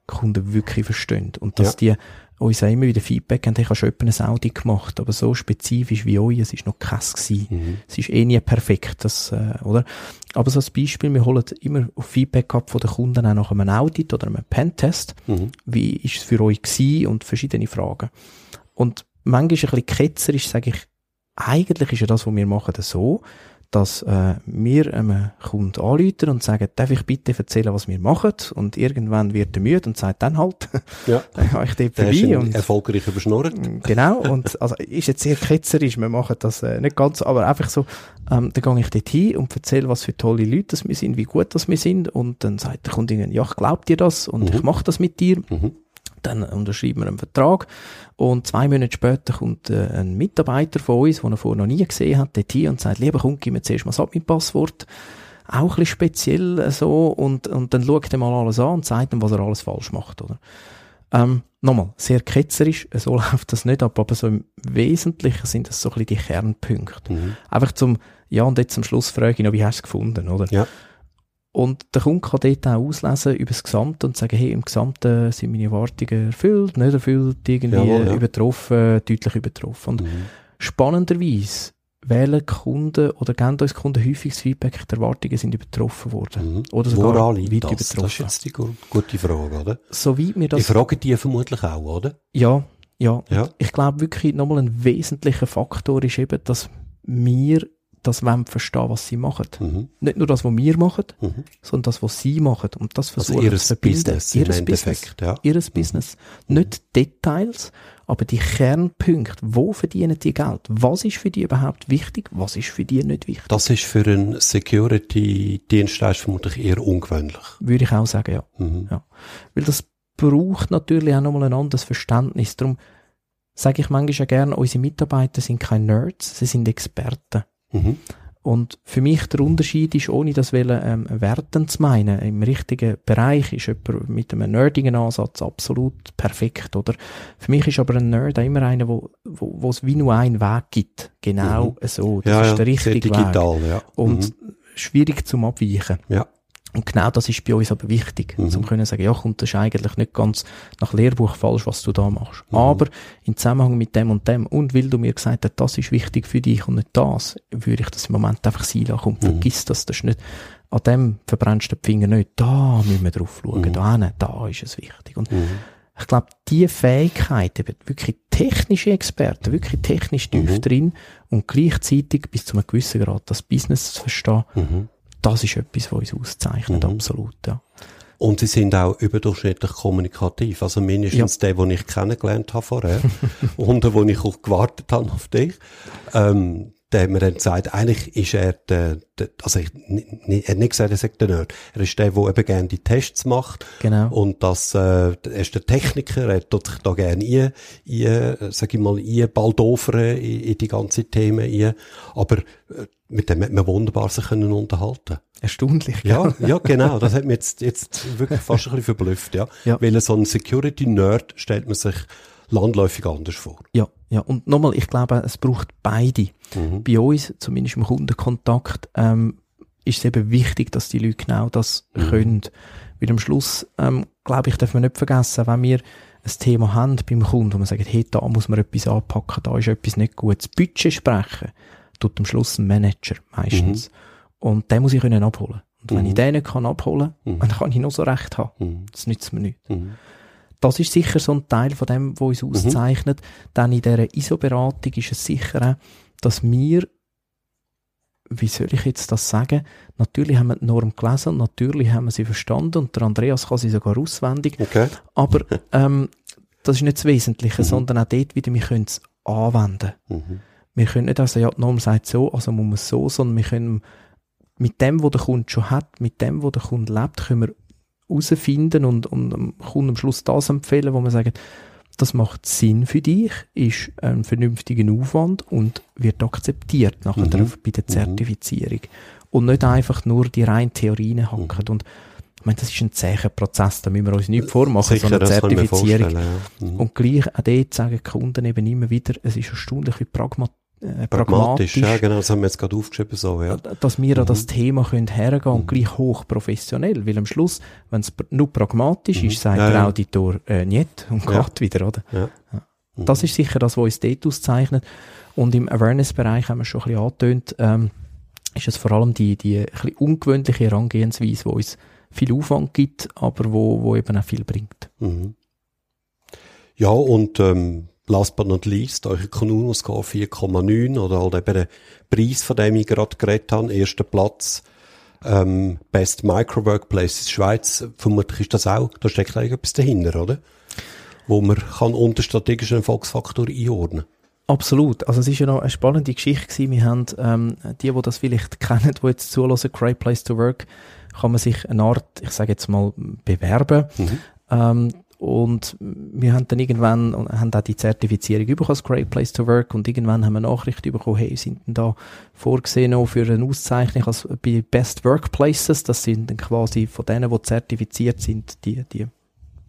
Kunden wirklich verstehen. Und dass die uns auch immer wieder Feedback haben, ich habe schon etwa ein Audi gemacht, aber so spezifisch wie euch, es ist noch keins gewesen. Mhm. Es ist eh nie perfekt, das, äh, oder? Aber so als Beispiel, wir holen immer Feedback ab von den Kunden auch nach einem Audit oder einem Pentest. Mhm. Wie ist es für euch gewesen? Und verschiedene Fragen. Und manchmal ist ein bisschen ketzerisch, sage ich, eigentlich ist ja das, was wir machen, so, dass äh, wir einem Kunden anrufen und sagen, darf ich bitte erzählen, was wir machen? Und irgendwann wird er müde und sagt dann halt, *laughs* Ja. *laughs* dann habe ich dort vorbei. Und, erfolgreich überschnurrt. genau, und also ist jetzt sehr ketzerisch, wir machen das äh, nicht ganz, aber einfach so, ähm, dann gehe ich dort hin und erzähle, was für tolle Leute das wir sind, wie gut das wir sind und dann sagt der Kunde, ja, ich glaub dir das und Mhm. ich mache das mit dir. Mhm. Dann unterschreiben wir einen Vertrag und zwei Monate später kommt äh, ein Mitarbeiter von uns, den er vorher noch nie gesehen hat, dort hin und sagt, lieber Kunde, gib mir zuerst mal das Admin-Passwort. Auch ein bisschen speziell äh, so und, und dann schaut er mal alles an und sagt ihm, was er alles falsch macht, oder? Ähm, nochmal, sehr ketzerisch, äh, so *laughs* läuft das nicht ab, aber so im Wesentlichen sind das so ein bisschen die Kernpunkte. Mhm. Einfach zum, ja, und jetzt zum Schluss frage ich noch, wie hast du es gefunden, oder? Ja. Und der Kunde kann dort auch auslesen über das Gesamte und sagen, hey, im Gesamten sind meine Erwartungen erfüllt, nicht erfüllt, irgendwie Jawohl, ja. übertroffen, deutlich übertroffen. Und Mhm. spannenderweise wählen Kunden oder geben uns Kunden häufig das Feedback, die Erwartungen sind übertroffen worden. Mhm. Oder sogar Woran weit das? Das ist übertroffen. jetzt die gu- gute Frage, oder? Soweit mir Die das, fragen die vermutlich auch, oder? ja, ja, Ja. ich glaube wirklich nochmal ein wesentlicher Faktor ist eben, dass wir das wollen verstehen, was sie machen. Mhm. Nicht nur das, was wir machen, Mhm. sondern das, was sie machen. Und das Also versuchen ihres zu verbinden. Business Ihres Endeffekt, Business. ja. Ihres Business. Nicht Details, aber die Kernpunkte. Wo verdienen die Geld? Was ist für die überhaupt wichtig? Was ist für die nicht wichtig? Das ist für einen Security-Dienstleister vermutlich eher ungewöhnlich. Würde ich auch sagen, ja. Mhm. Ja. Weil das braucht natürlich auch nochmal ein anderes Verständnis. Darum sage ich manchmal ja gerne, unsere Mitarbeiter sind keine Nerds, sie sind Experten. Mhm. Und für mich der Unterschied ist, ohne das wollen, ähm, werten zu meinen, im richtigen Bereich ist jemand mit einem nerdigen Ansatz absolut perfekt, oder? Für mich ist aber ein Nerd auch immer einer, wo, wo, wo es wie nur einen Weg gibt. Genau so. Das ja, ist der richtige Weg. digital, ja. Und mhm. schwierig zum Abweichen. Ja. Und genau das ist bei uns aber wichtig, mhm. um können sagen, ja, kommt das ist eigentlich nicht ganz nach Lehrbuch falsch, was du da machst. Mhm. Aber im Zusammenhang mit dem und dem und weil du mir gesagt hast, das ist wichtig für dich und nicht das, würde ich das im Moment einfach sein lassen. Und mhm. vergiss das, das ist nicht, an dem verbrennst du den Finger nicht, da müssen wir drauf schauen, mhm. da, nicht, da ist es wichtig. Und mhm. ich glaube, die Fähigkeit, eben wirklich technische Experten, wirklich technisch tief mhm. drin und gleichzeitig bis zu einem gewissen Grad das Business zu verstehen, mhm das ist etwas, was uns auszeichnet, mhm. absolut, ja. Und sie sind auch überdurchschnittlich kommunikativ. Also mindestens ja. der, den ich kennengelernt habe vorher *laughs* und wo ich auch gewartet habe auf dich. Ähm, der mir dann sagt, eigentlich ist er der, der also ich, er hat nicht gesagt, er sagt der Nerd. Er ist der, der eben gerne die Tests macht. Genau. Und das, äh, er ist der Techniker, er tut sich da gerne ein, ein sag ich mal, ein baldofern in, in die ganzen Themen ein. Aber äh, mit dem hat man wunderbar sich können unterhalten. Erstaunlich. Ja, ja, genau. Das hat *laughs* mich jetzt, jetzt wirklich fast ein bisschen verblüfft, ja. ja. Weil so ein Security-Nerd stellt man sich landläufig anders vor. Ja, ja. Und nochmal, ich glaube, es braucht beide. Mhm. Bei uns, zumindest im Kundenkontakt, ähm, ist es eben wichtig, dass die Leute genau das mhm. können. Weil am Schluss, ähm, glaube ich, darf man nicht vergessen, wenn wir ein Thema haben beim Kunden, wo man sagt, hey, da muss man etwas anpacken, da ist etwas nicht gut. Das Budget sprechen, tut am Schluss ein Manager meistens. Mhm. Und den muss ich können abholen. Und wenn ich mhm. den nicht kann abholen, mhm. dann kann ich noch so recht haben. Mhm. Das nützt mir nicht das ist sicher so ein Teil von dem, was uns auszeichnet. Mhm. Dann in dieser ISO-Beratung ist es sicher auch, dass wir, wie soll ich jetzt das sagen? Natürlich haben wir die Norm gelesen und natürlich haben wir sie verstanden und der Andreas kann sie sogar auswendig. Okay. Aber *laughs* ähm, das ist nicht das Wesentliche, mhm. sondern auch dort wieder, wir können es anwenden. Mhm. Wir können nicht also, ja, die Norm sagt so, also muss man es so, sondern wir können mit dem, was der Kunde schon hat, mit dem, was der Kunde lebt, können wir herausfinden und, und dem Kunden am Schluss das empfehlen, wo man sagt, das macht Sinn für dich, ist ein vernünftiger Aufwand und wird akzeptiert nachher mhm. bei der mhm. Zertifizierung. Mhm. Und nicht einfach nur die reinen Theorien hacken. Mhm. Und ich meine, das ist ein zäher Prozess, da müssen wir uns nicht vormachen, Sicher, so eine Zertifizierung. Ja. Mhm. Und gleich auch dort sagen Kunden eben immer wieder, es ist erstaunlich, wie pragmatisch äh, pragmatisch. Ja, genau, das haben wir jetzt gerade aufgeschrieben, so, ja. Dass wir mhm. an das Thema können hergehen und mhm. gleich hoch professionell, weil am Schluss, wenn es nur pragmatisch mhm. ist, sagt ja, der Auditor, äh, nicht und ja. geht wieder, oder? Ja. Mhm. Das ist sicher das, was uns dort auszeichnet. Und im Awareness-Bereich haben wir schon ein bisschen angetönt, ähm, ist es vor allem die, die ein bisschen ungewöhnliche Herangehensweise, die uns viel Aufwand gibt, aber wo, wo eben auch viel bringt. Mhm. Ja, und ähm, last but not least, eure Konunos-Score 4,9 oder halt eben der Preis, von dem ich gerade geredet habe, erster Platz, ähm, Best Micro Workplaces Schweiz, vermutlich ist das auch, da steckt eigentlich etwas dahinter, oder? Wo man kann unter strategischen Erfolgsfaktor einordnen. Absolut. Also es ist ja noch eine spannende Geschichte gewesen. Wir haben, ähm, die, die das vielleicht kennen, die jetzt zulassen, Great Place to Work, kann man sich eine Art, ich sage jetzt mal, bewerben. Mhm. Ähm, und wir haben dann irgendwann, haben auch die Zertifizierung bekommen als Great Place to Work und irgendwann haben wir Nachrichten bekommen, hey, sind denn da vorgesehen auch für eine Auszeichnung als bei Best Workplaces, das sind dann quasi von denen, die zertifiziert sind, die, die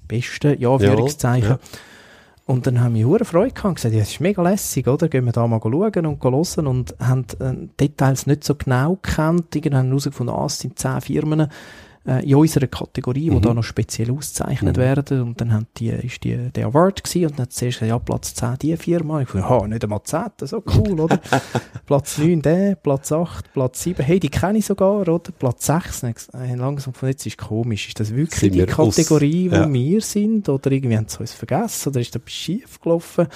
besten, ja, Führungszeichen. Ja, ja. Und dann haben wir hohe Freude gehabt und gesagt, ja, das ist mega lässig, oder? Gehen wir da mal schauen und hören und haben äh, Details nicht so genau gekannt. Irgendwann haben herausgefunden, ah, es sind zehn Firmen, äh, in unserer Kategorie, mhm. die da noch speziell ausgezeichnet mhm. werden. Und dann haben die, ist die, der Award gewesen und dann hat zuerst gesagt, ja, Platz 10 die Firma. Ich dachte, ha, nicht einmal 10, so cool, oder? *laughs* Platz 9 der, Platz 8, Platz 7, hey, die kenne ich sogar, oder? Platz 6. Äh, langsam von jetzt ist komisch. Ist das wirklich sind die Kategorie, aus, ja. wo wir sind? Oder irgendwie haben sie uns vergessen? Oder ist da etwas schief gelaufen?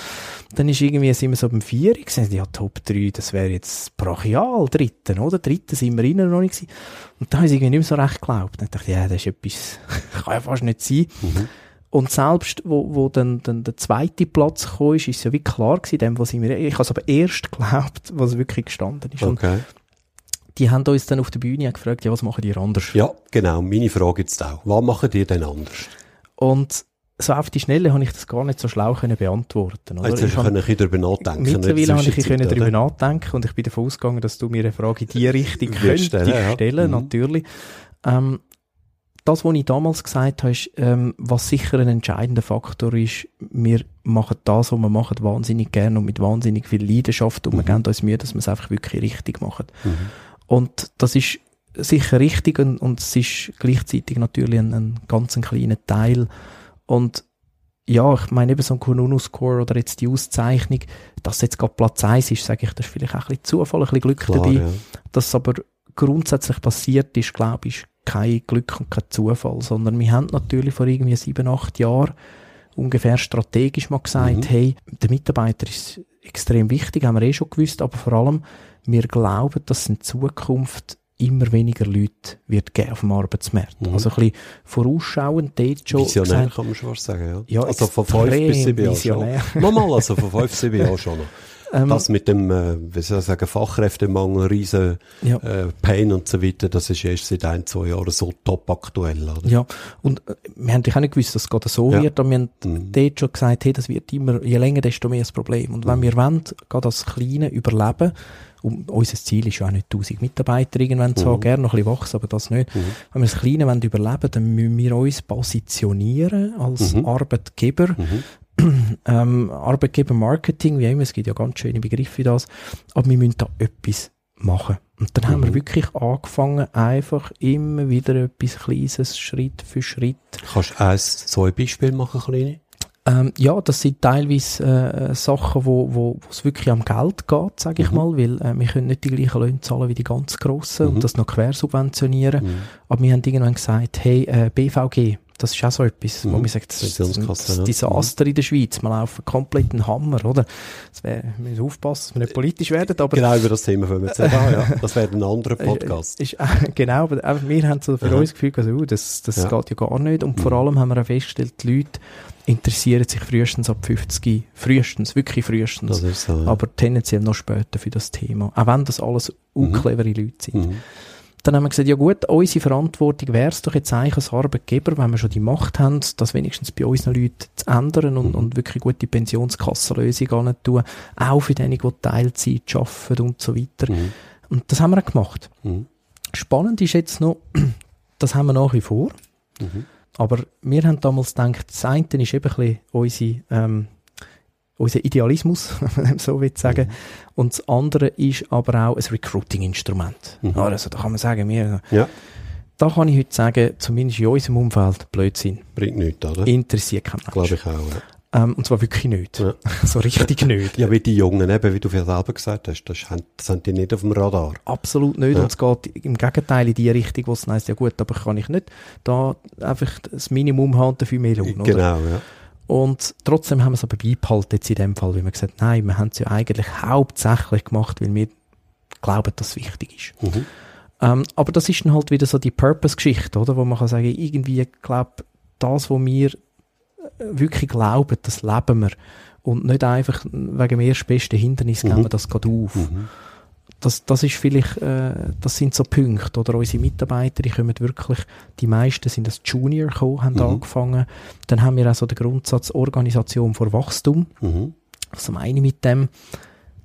Dann ist irgendwie, sind wir so beim 4 gesehen, ja, Top 3, das wäre jetzt brachial, dritten, oder? Dritten sind wir innen noch nicht gewesen. Und da habe ich irgendwie nicht mehr so recht geglaubt. Dann dachte ich, ja, das ist etwas, *laughs* kann ja fast nicht sein. Mhm. Und selbst, wo, wo dann, dann der zweite Platz kam, ist, ist es ja wie klar gewesen, dem, was ich mir, ich habe es aber erst geglaubt, *laughs* was wirklich gestanden ist. Okay. Und die haben uns dann auf der Bühne gefragt, ja, was machen die anders? Ja, genau, meine Frage jetzt auch. Was machen die denn anders? Und so auf die Schnelle habe ich das gar nicht so schlau können beantworten. Oder? Jetzt ich kann ich darüber nachdenken. Mittlerweile habe ich können darüber nachdenken und ich bin davon ausgegangen, dass du mir eine Frage in die Richtung könntest stellen, ja. stellen mhm. natürlich. Ähm, das, was ich damals gesagt habe, ist, ähm, was sicher ein entscheidender Faktor ist, wir machen das, was wir machen, wahnsinnig gerne und mit wahnsinnig viel Leidenschaft und mhm. wir geben uns Mühe, dass wir es einfach wirklich richtig machen. Mhm. Und das ist sicher richtig und, und es ist gleichzeitig natürlich ein, ein ganz ein kleiner Teil. Und ja, ich meine eben so ein Kununu-Score oder jetzt die Auszeichnung, dass jetzt gerade Platz 1 ist, sage ich, das ist vielleicht auch ein bisschen Zufall, ein bisschen Glück Klar, dabei. ja. Dass es aber grundsätzlich passiert ist, glaube ich, kein Glück und kein Zufall, sondern wir haben natürlich vor irgendwie sieben, acht Jahren ungefähr strategisch mal gesagt, Mhm. hey, der Mitarbeiter ist extrem wichtig, haben wir eh schon gewusst, aber vor allem, wir glauben, dass in Zukunft immer weniger Leute wird geben auf dem Arbeitsmarkt. Mhm. Also ein bisschen vorausschauend dort schon Visionär gesagt, kann man schon fast sagen, ja. Ja, also von fünf extrem bis sieben Jahren visionär. schon. Nochmal, also von fünf, sieben *laughs* Jahren schon noch. Ähm, Das mit dem, äh, wie soll ich sagen, Fachkräftemangel, riesen ja. äh, Pain und so weiter, das ist erst seit ein, zwei Jahren so top aktuell, oder? Ja, und äh, wir haben auch nicht gewusst, dass es gerade so Ja. wird, aber wir haben Mhm. dort schon gesagt, hey, das wird immer, je länger, desto mehr das Problem. Und wenn wir wollen, gerade als Kleine überleben, und unser Ziel ist ja auch nicht 1000 Mitarbeiter irgendwann zu Mhm. haben, gerne noch ein bisschen wachsen, aber das nicht. Mhm. Wenn wir das Kleine wollen überleben, dann müssen wir uns positionieren als Mhm. Arbeitgeber. Mhm. *clears throat* Ähm, Arbeitgeber-Marketing, wie immer, es gibt ja ganz schöne Begriffe für das, aber wir müssen da etwas machen. Und dann haben wir Mhm. wirklich angefangen, einfach immer wieder etwas Kleines, Schritt für Schritt. Kannst du eins, zwei Beispiele machen, kleine? Ähm, ja, das sind teilweise äh, Sachen, wo, wo, wo es wirklich am Geld geht, sage ich Mhm. mal, weil äh, wir können nicht die gleichen Löhne zahlen wie die ganz Grossen Mhm. und das noch quersubventionieren. Mhm. Aber wir haben irgendwann gesagt, hey, äh, BVG, das ist auch so etwas, wo Mhm. man sagt, das ist Pensionskasse, ein ja. Desaster in der Schweiz. Wir laufen komplett einen Hammer, oder? Das wär, wir müssen aufpassen, dass wir nicht politisch werden, aber Genau über das Thema wollen wir jetzt. Ah, ja. Das wäre ein anderer Podcast. Äh, Ist, genau, aber wir haben so für Aha. uns gefühlt, also, uh, das, das Ja. geht ja gar nicht. Und vor Mhm. allem haben wir auch festgestellt, die Leute interessieren sich frühestens ab 50, frühestens, wirklich frühestens. Das ist so. ja. aber tendenziell noch später für das Thema. Auch wenn das alles Mhm. unclevere Leute sind. Mhm. Dann haben wir gesagt, ja gut, unsere Verantwortung wäre es doch jetzt eigentlich als Arbeitgeber, wenn wir schon die Macht haben, das wenigstens bei unseren Leuten zu ändern und, und wirklich gute Pensionskassenlösungen tun, auch für diejenigen, die Teilzeit arbeiten und so weiter. Mhm. Und das haben wir auch gemacht. Mhm. Spannend ist jetzt noch, *clears throat* das haben wir nach wie vor, Mhm. aber wir haben damals gedacht, das eine ist eben ein bisschen unsere, ähm, unser Idealismus, *laughs* wenn man so will sagen. Und das andere ist aber auch ein Recruiting-Instrument. Mhm. Also da kann man sagen, wir, Ja. da kann ich heute sagen, zumindest in unserem Umfeld, Blödsinn. Bringt nichts, oder? Interessiert kein Glaube Mensch. ich auch, ja. Ähm, und zwar wirklich nicht. Ja. *laughs* so richtig nicht. Ja, wie die Jungen, eben, wie du viel selber gesagt hast, das, haben- das haben die nicht auf dem Radar. Absolut nicht. Ja. Und es geht im Gegenteil in die Richtung, wo es heisst, ja gut, aber kann ich nicht da einfach das Minimum haben, dafür mehr Lohn, oder? Genau, ja. Und trotzdem haben wir es aber beibehalten jetzt in dem Fall, weil wir gesagt nein, wir haben es ja eigentlich hauptsächlich gemacht, weil wir glauben, dass es wichtig ist. Mhm. Ähm, aber das ist dann halt wieder so die Purpose-Geschichte, oder? Wo man kann sagen, irgendwie, ich glaube, das, was wir äh, wirklich glauben, das leben wir. Und nicht einfach wegen dem erstbesten Hindernis Mhm. geben wir das gerade auf. Mhm. Das, das ist vielleicht, äh, das sind so Punkte. Oder unsere Mitarbeiter, die kommen wirklich, die meisten sind als Junior gekommen, haben Mhm. angefangen. Dann haben wir auch so den Grundsatz Organisation vor Wachstum. Mhm. Was meine ich mit dem?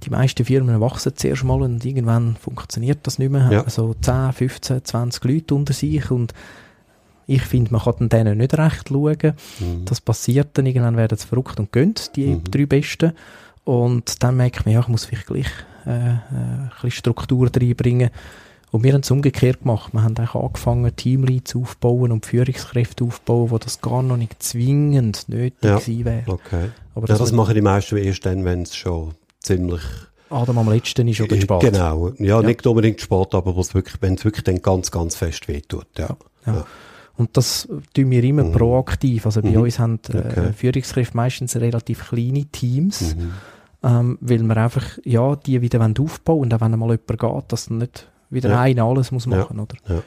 Die meisten Firmen wachsen zuerst mal und irgendwann funktioniert das nicht mehr. Ja. Haben so 10, 15, 20 Leute unter sich und ich finde, man kann denen nicht recht schauen. Mhm. Das passiert dann, irgendwann werden sie verrückt und gehen, die Mhm. drei Besten. Und dann merkt man, ja, ich muss vielleicht gleich äh, äh, ein bisschen Struktur reinbringen. Und wir haben es umgekehrt gemacht. Wir haben eigentlich angefangen, Teamleads aufzubauen und Führungskräfte aufzubauen, wo das gar noch nicht zwingend nötig Ja. gewesen wäre. Okay. Aber Ja, das machen die meisten erst dann, wenn es schon ziemlich... Adam am letzten ist oder spät. Genau. Ja, Ja. nicht unbedingt spät, aber wirklich, wenn es wirklich dann ganz, ganz fest wehtut. Ja. Ja. Ja. Und das tun wir immer Mhm. proaktiv. Also bei Mhm. uns haben äh, Okay. Führungskräfte meistens relativ kleine Teams, Mhm. Ähm, weil wir einfach, ja, die wieder aufbauen und auch wenn mal jemand geht, dass dann nicht wieder Ja. einer alles muss Ja. machen, oder? Ja.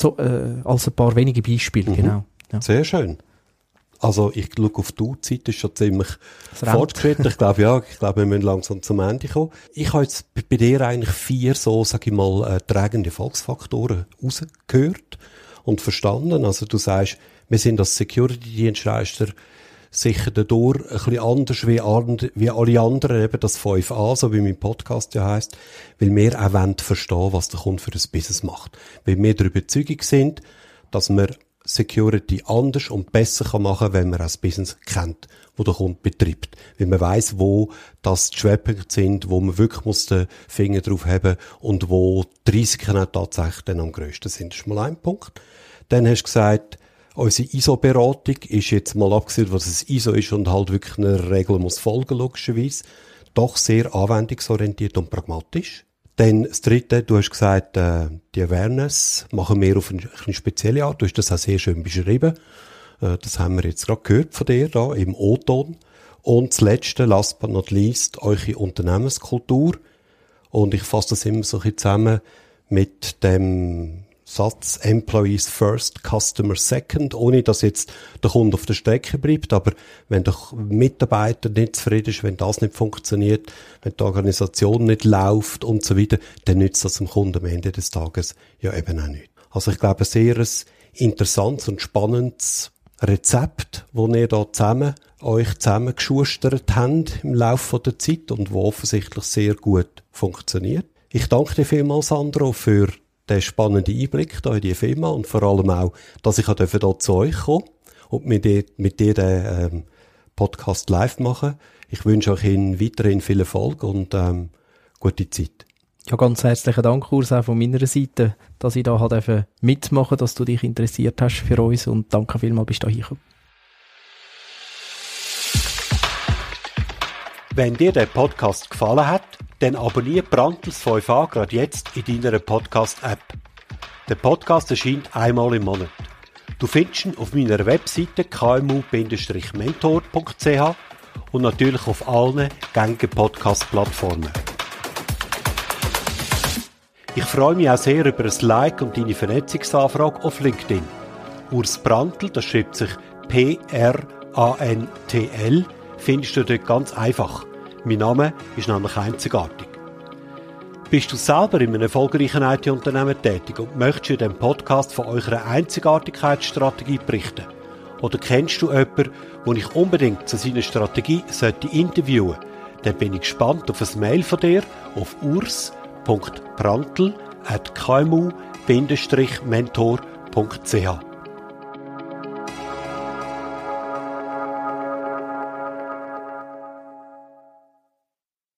So, äh, als ein paar wenige Beispiele, Mhm. genau. Ja. Sehr schön. Also ich schaue auf die Uhrzeit, ist schon ziemlich fortgeschritten. Ich glaube, ja, ich glaube, wir müssen langsam zum Ende kommen. Ich habe jetzt bei- bei dir eigentlich vier so, sage ich mal, äh, tragende Volksfaktoren rausgehört und verstanden. Also du sagst, wir sind als Security-Dienstleister sicher dadurch ein bisschen anders wie, and- wie alle anderen, eben das 5a, so wie mein Podcast ja heisst, weil wir auch wollen verstehen, was der Kunde für ein Business macht. Weil wir der Überzeugung sind, dass wir Security anders und besser kann machen, wenn man das Business kennt, wo der Kunde betreibt. Wenn man weiß, wo das die Schwerpunkte sind, wo man wirklich muss den Finger drauf haben und wo die Risiken auch tatsächlich dann am grössten sind. Das ist mal ein Punkt. Dann hast du gesagt, unsere ISO-Beratung ist jetzt mal abgesehen, was es ISO ist und halt wirklich eine Regel muss folgen, logischerweise, doch sehr anwendungsorientiert und pragmatisch. Dann das Dritte, du hast gesagt, äh, die Awareness machen wir auf eine, eine spezielle Art. Du hast das auch sehr schön beschrieben. Äh, das haben wir jetzt gerade gehört von dir da im O-Ton. Und das Letzte, last but not least, eure Unternehmenskultur. Und ich fasse das immer so ein bisschen zusammen mit dem Satz Employees first, Customer second, ohne dass jetzt der Kunde auf der Strecke bleibt. Aber wenn der Mitarbeiter nicht zufrieden ist, wenn das nicht funktioniert, wenn die Organisation nicht läuft und so weiter, dann nützt das dem Kunden am Ende des Tages ja eben auch nicht. Also ich glaube, ein sehr interessantes und spannendes Rezept, wo ihr da zusammen euch zusammengeschustert habt im Laufe der Zeit und wo offensichtlich sehr gut funktioniert. Ich danke dir vielmals, Sandro, für den spannenden Einblick da in die Firma und vor allem auch, dass ich hier zu euch kommen und mit dir, mit dir den ähm, Podcast live machen. Ich wünsche euch Ihnen weiterhin viel Erfolg und ähm, gute Zeit. Ja, ganz herzlichen Dank, Urs, auch von meiner Seite, dass ich da halt mitmachen dass du dich interessiert hast für uns und danke vielmals, bist du hier gekommen. Wenn dir der Podcast gefallen hat, dann abonniere Brandtels 5a gerade jetzt in deiner Podcast-App. Der Podcast erscheint einmal im Monat. Du findest ihn auf meiner Webseite kmu-mentor.ch und natürlich auf allen gängigen Podcast-Plattformen. Ich freue mich auch sehr über ein Like und deine Vernetzungsanfrage auf LinkedIn. Urs Brandl, das schreibt sich P-R-A-N-T-L, findest du dort ganz einfach. Mein Name ist nämlich einzigartig. Bist du selber in einem erfolgreichen IT-Unternehmen tätig und möchtest in diesem Podcast von eurer Einzigartigkeitsstrategie berichten? Oder kennst du jemanden, den ich unbedingt zu seiner Strategie sollte interviewen sollte? Dann bin ich gespannt auf ein Mail von dir auf urs.brandl.kmu-mentor.ch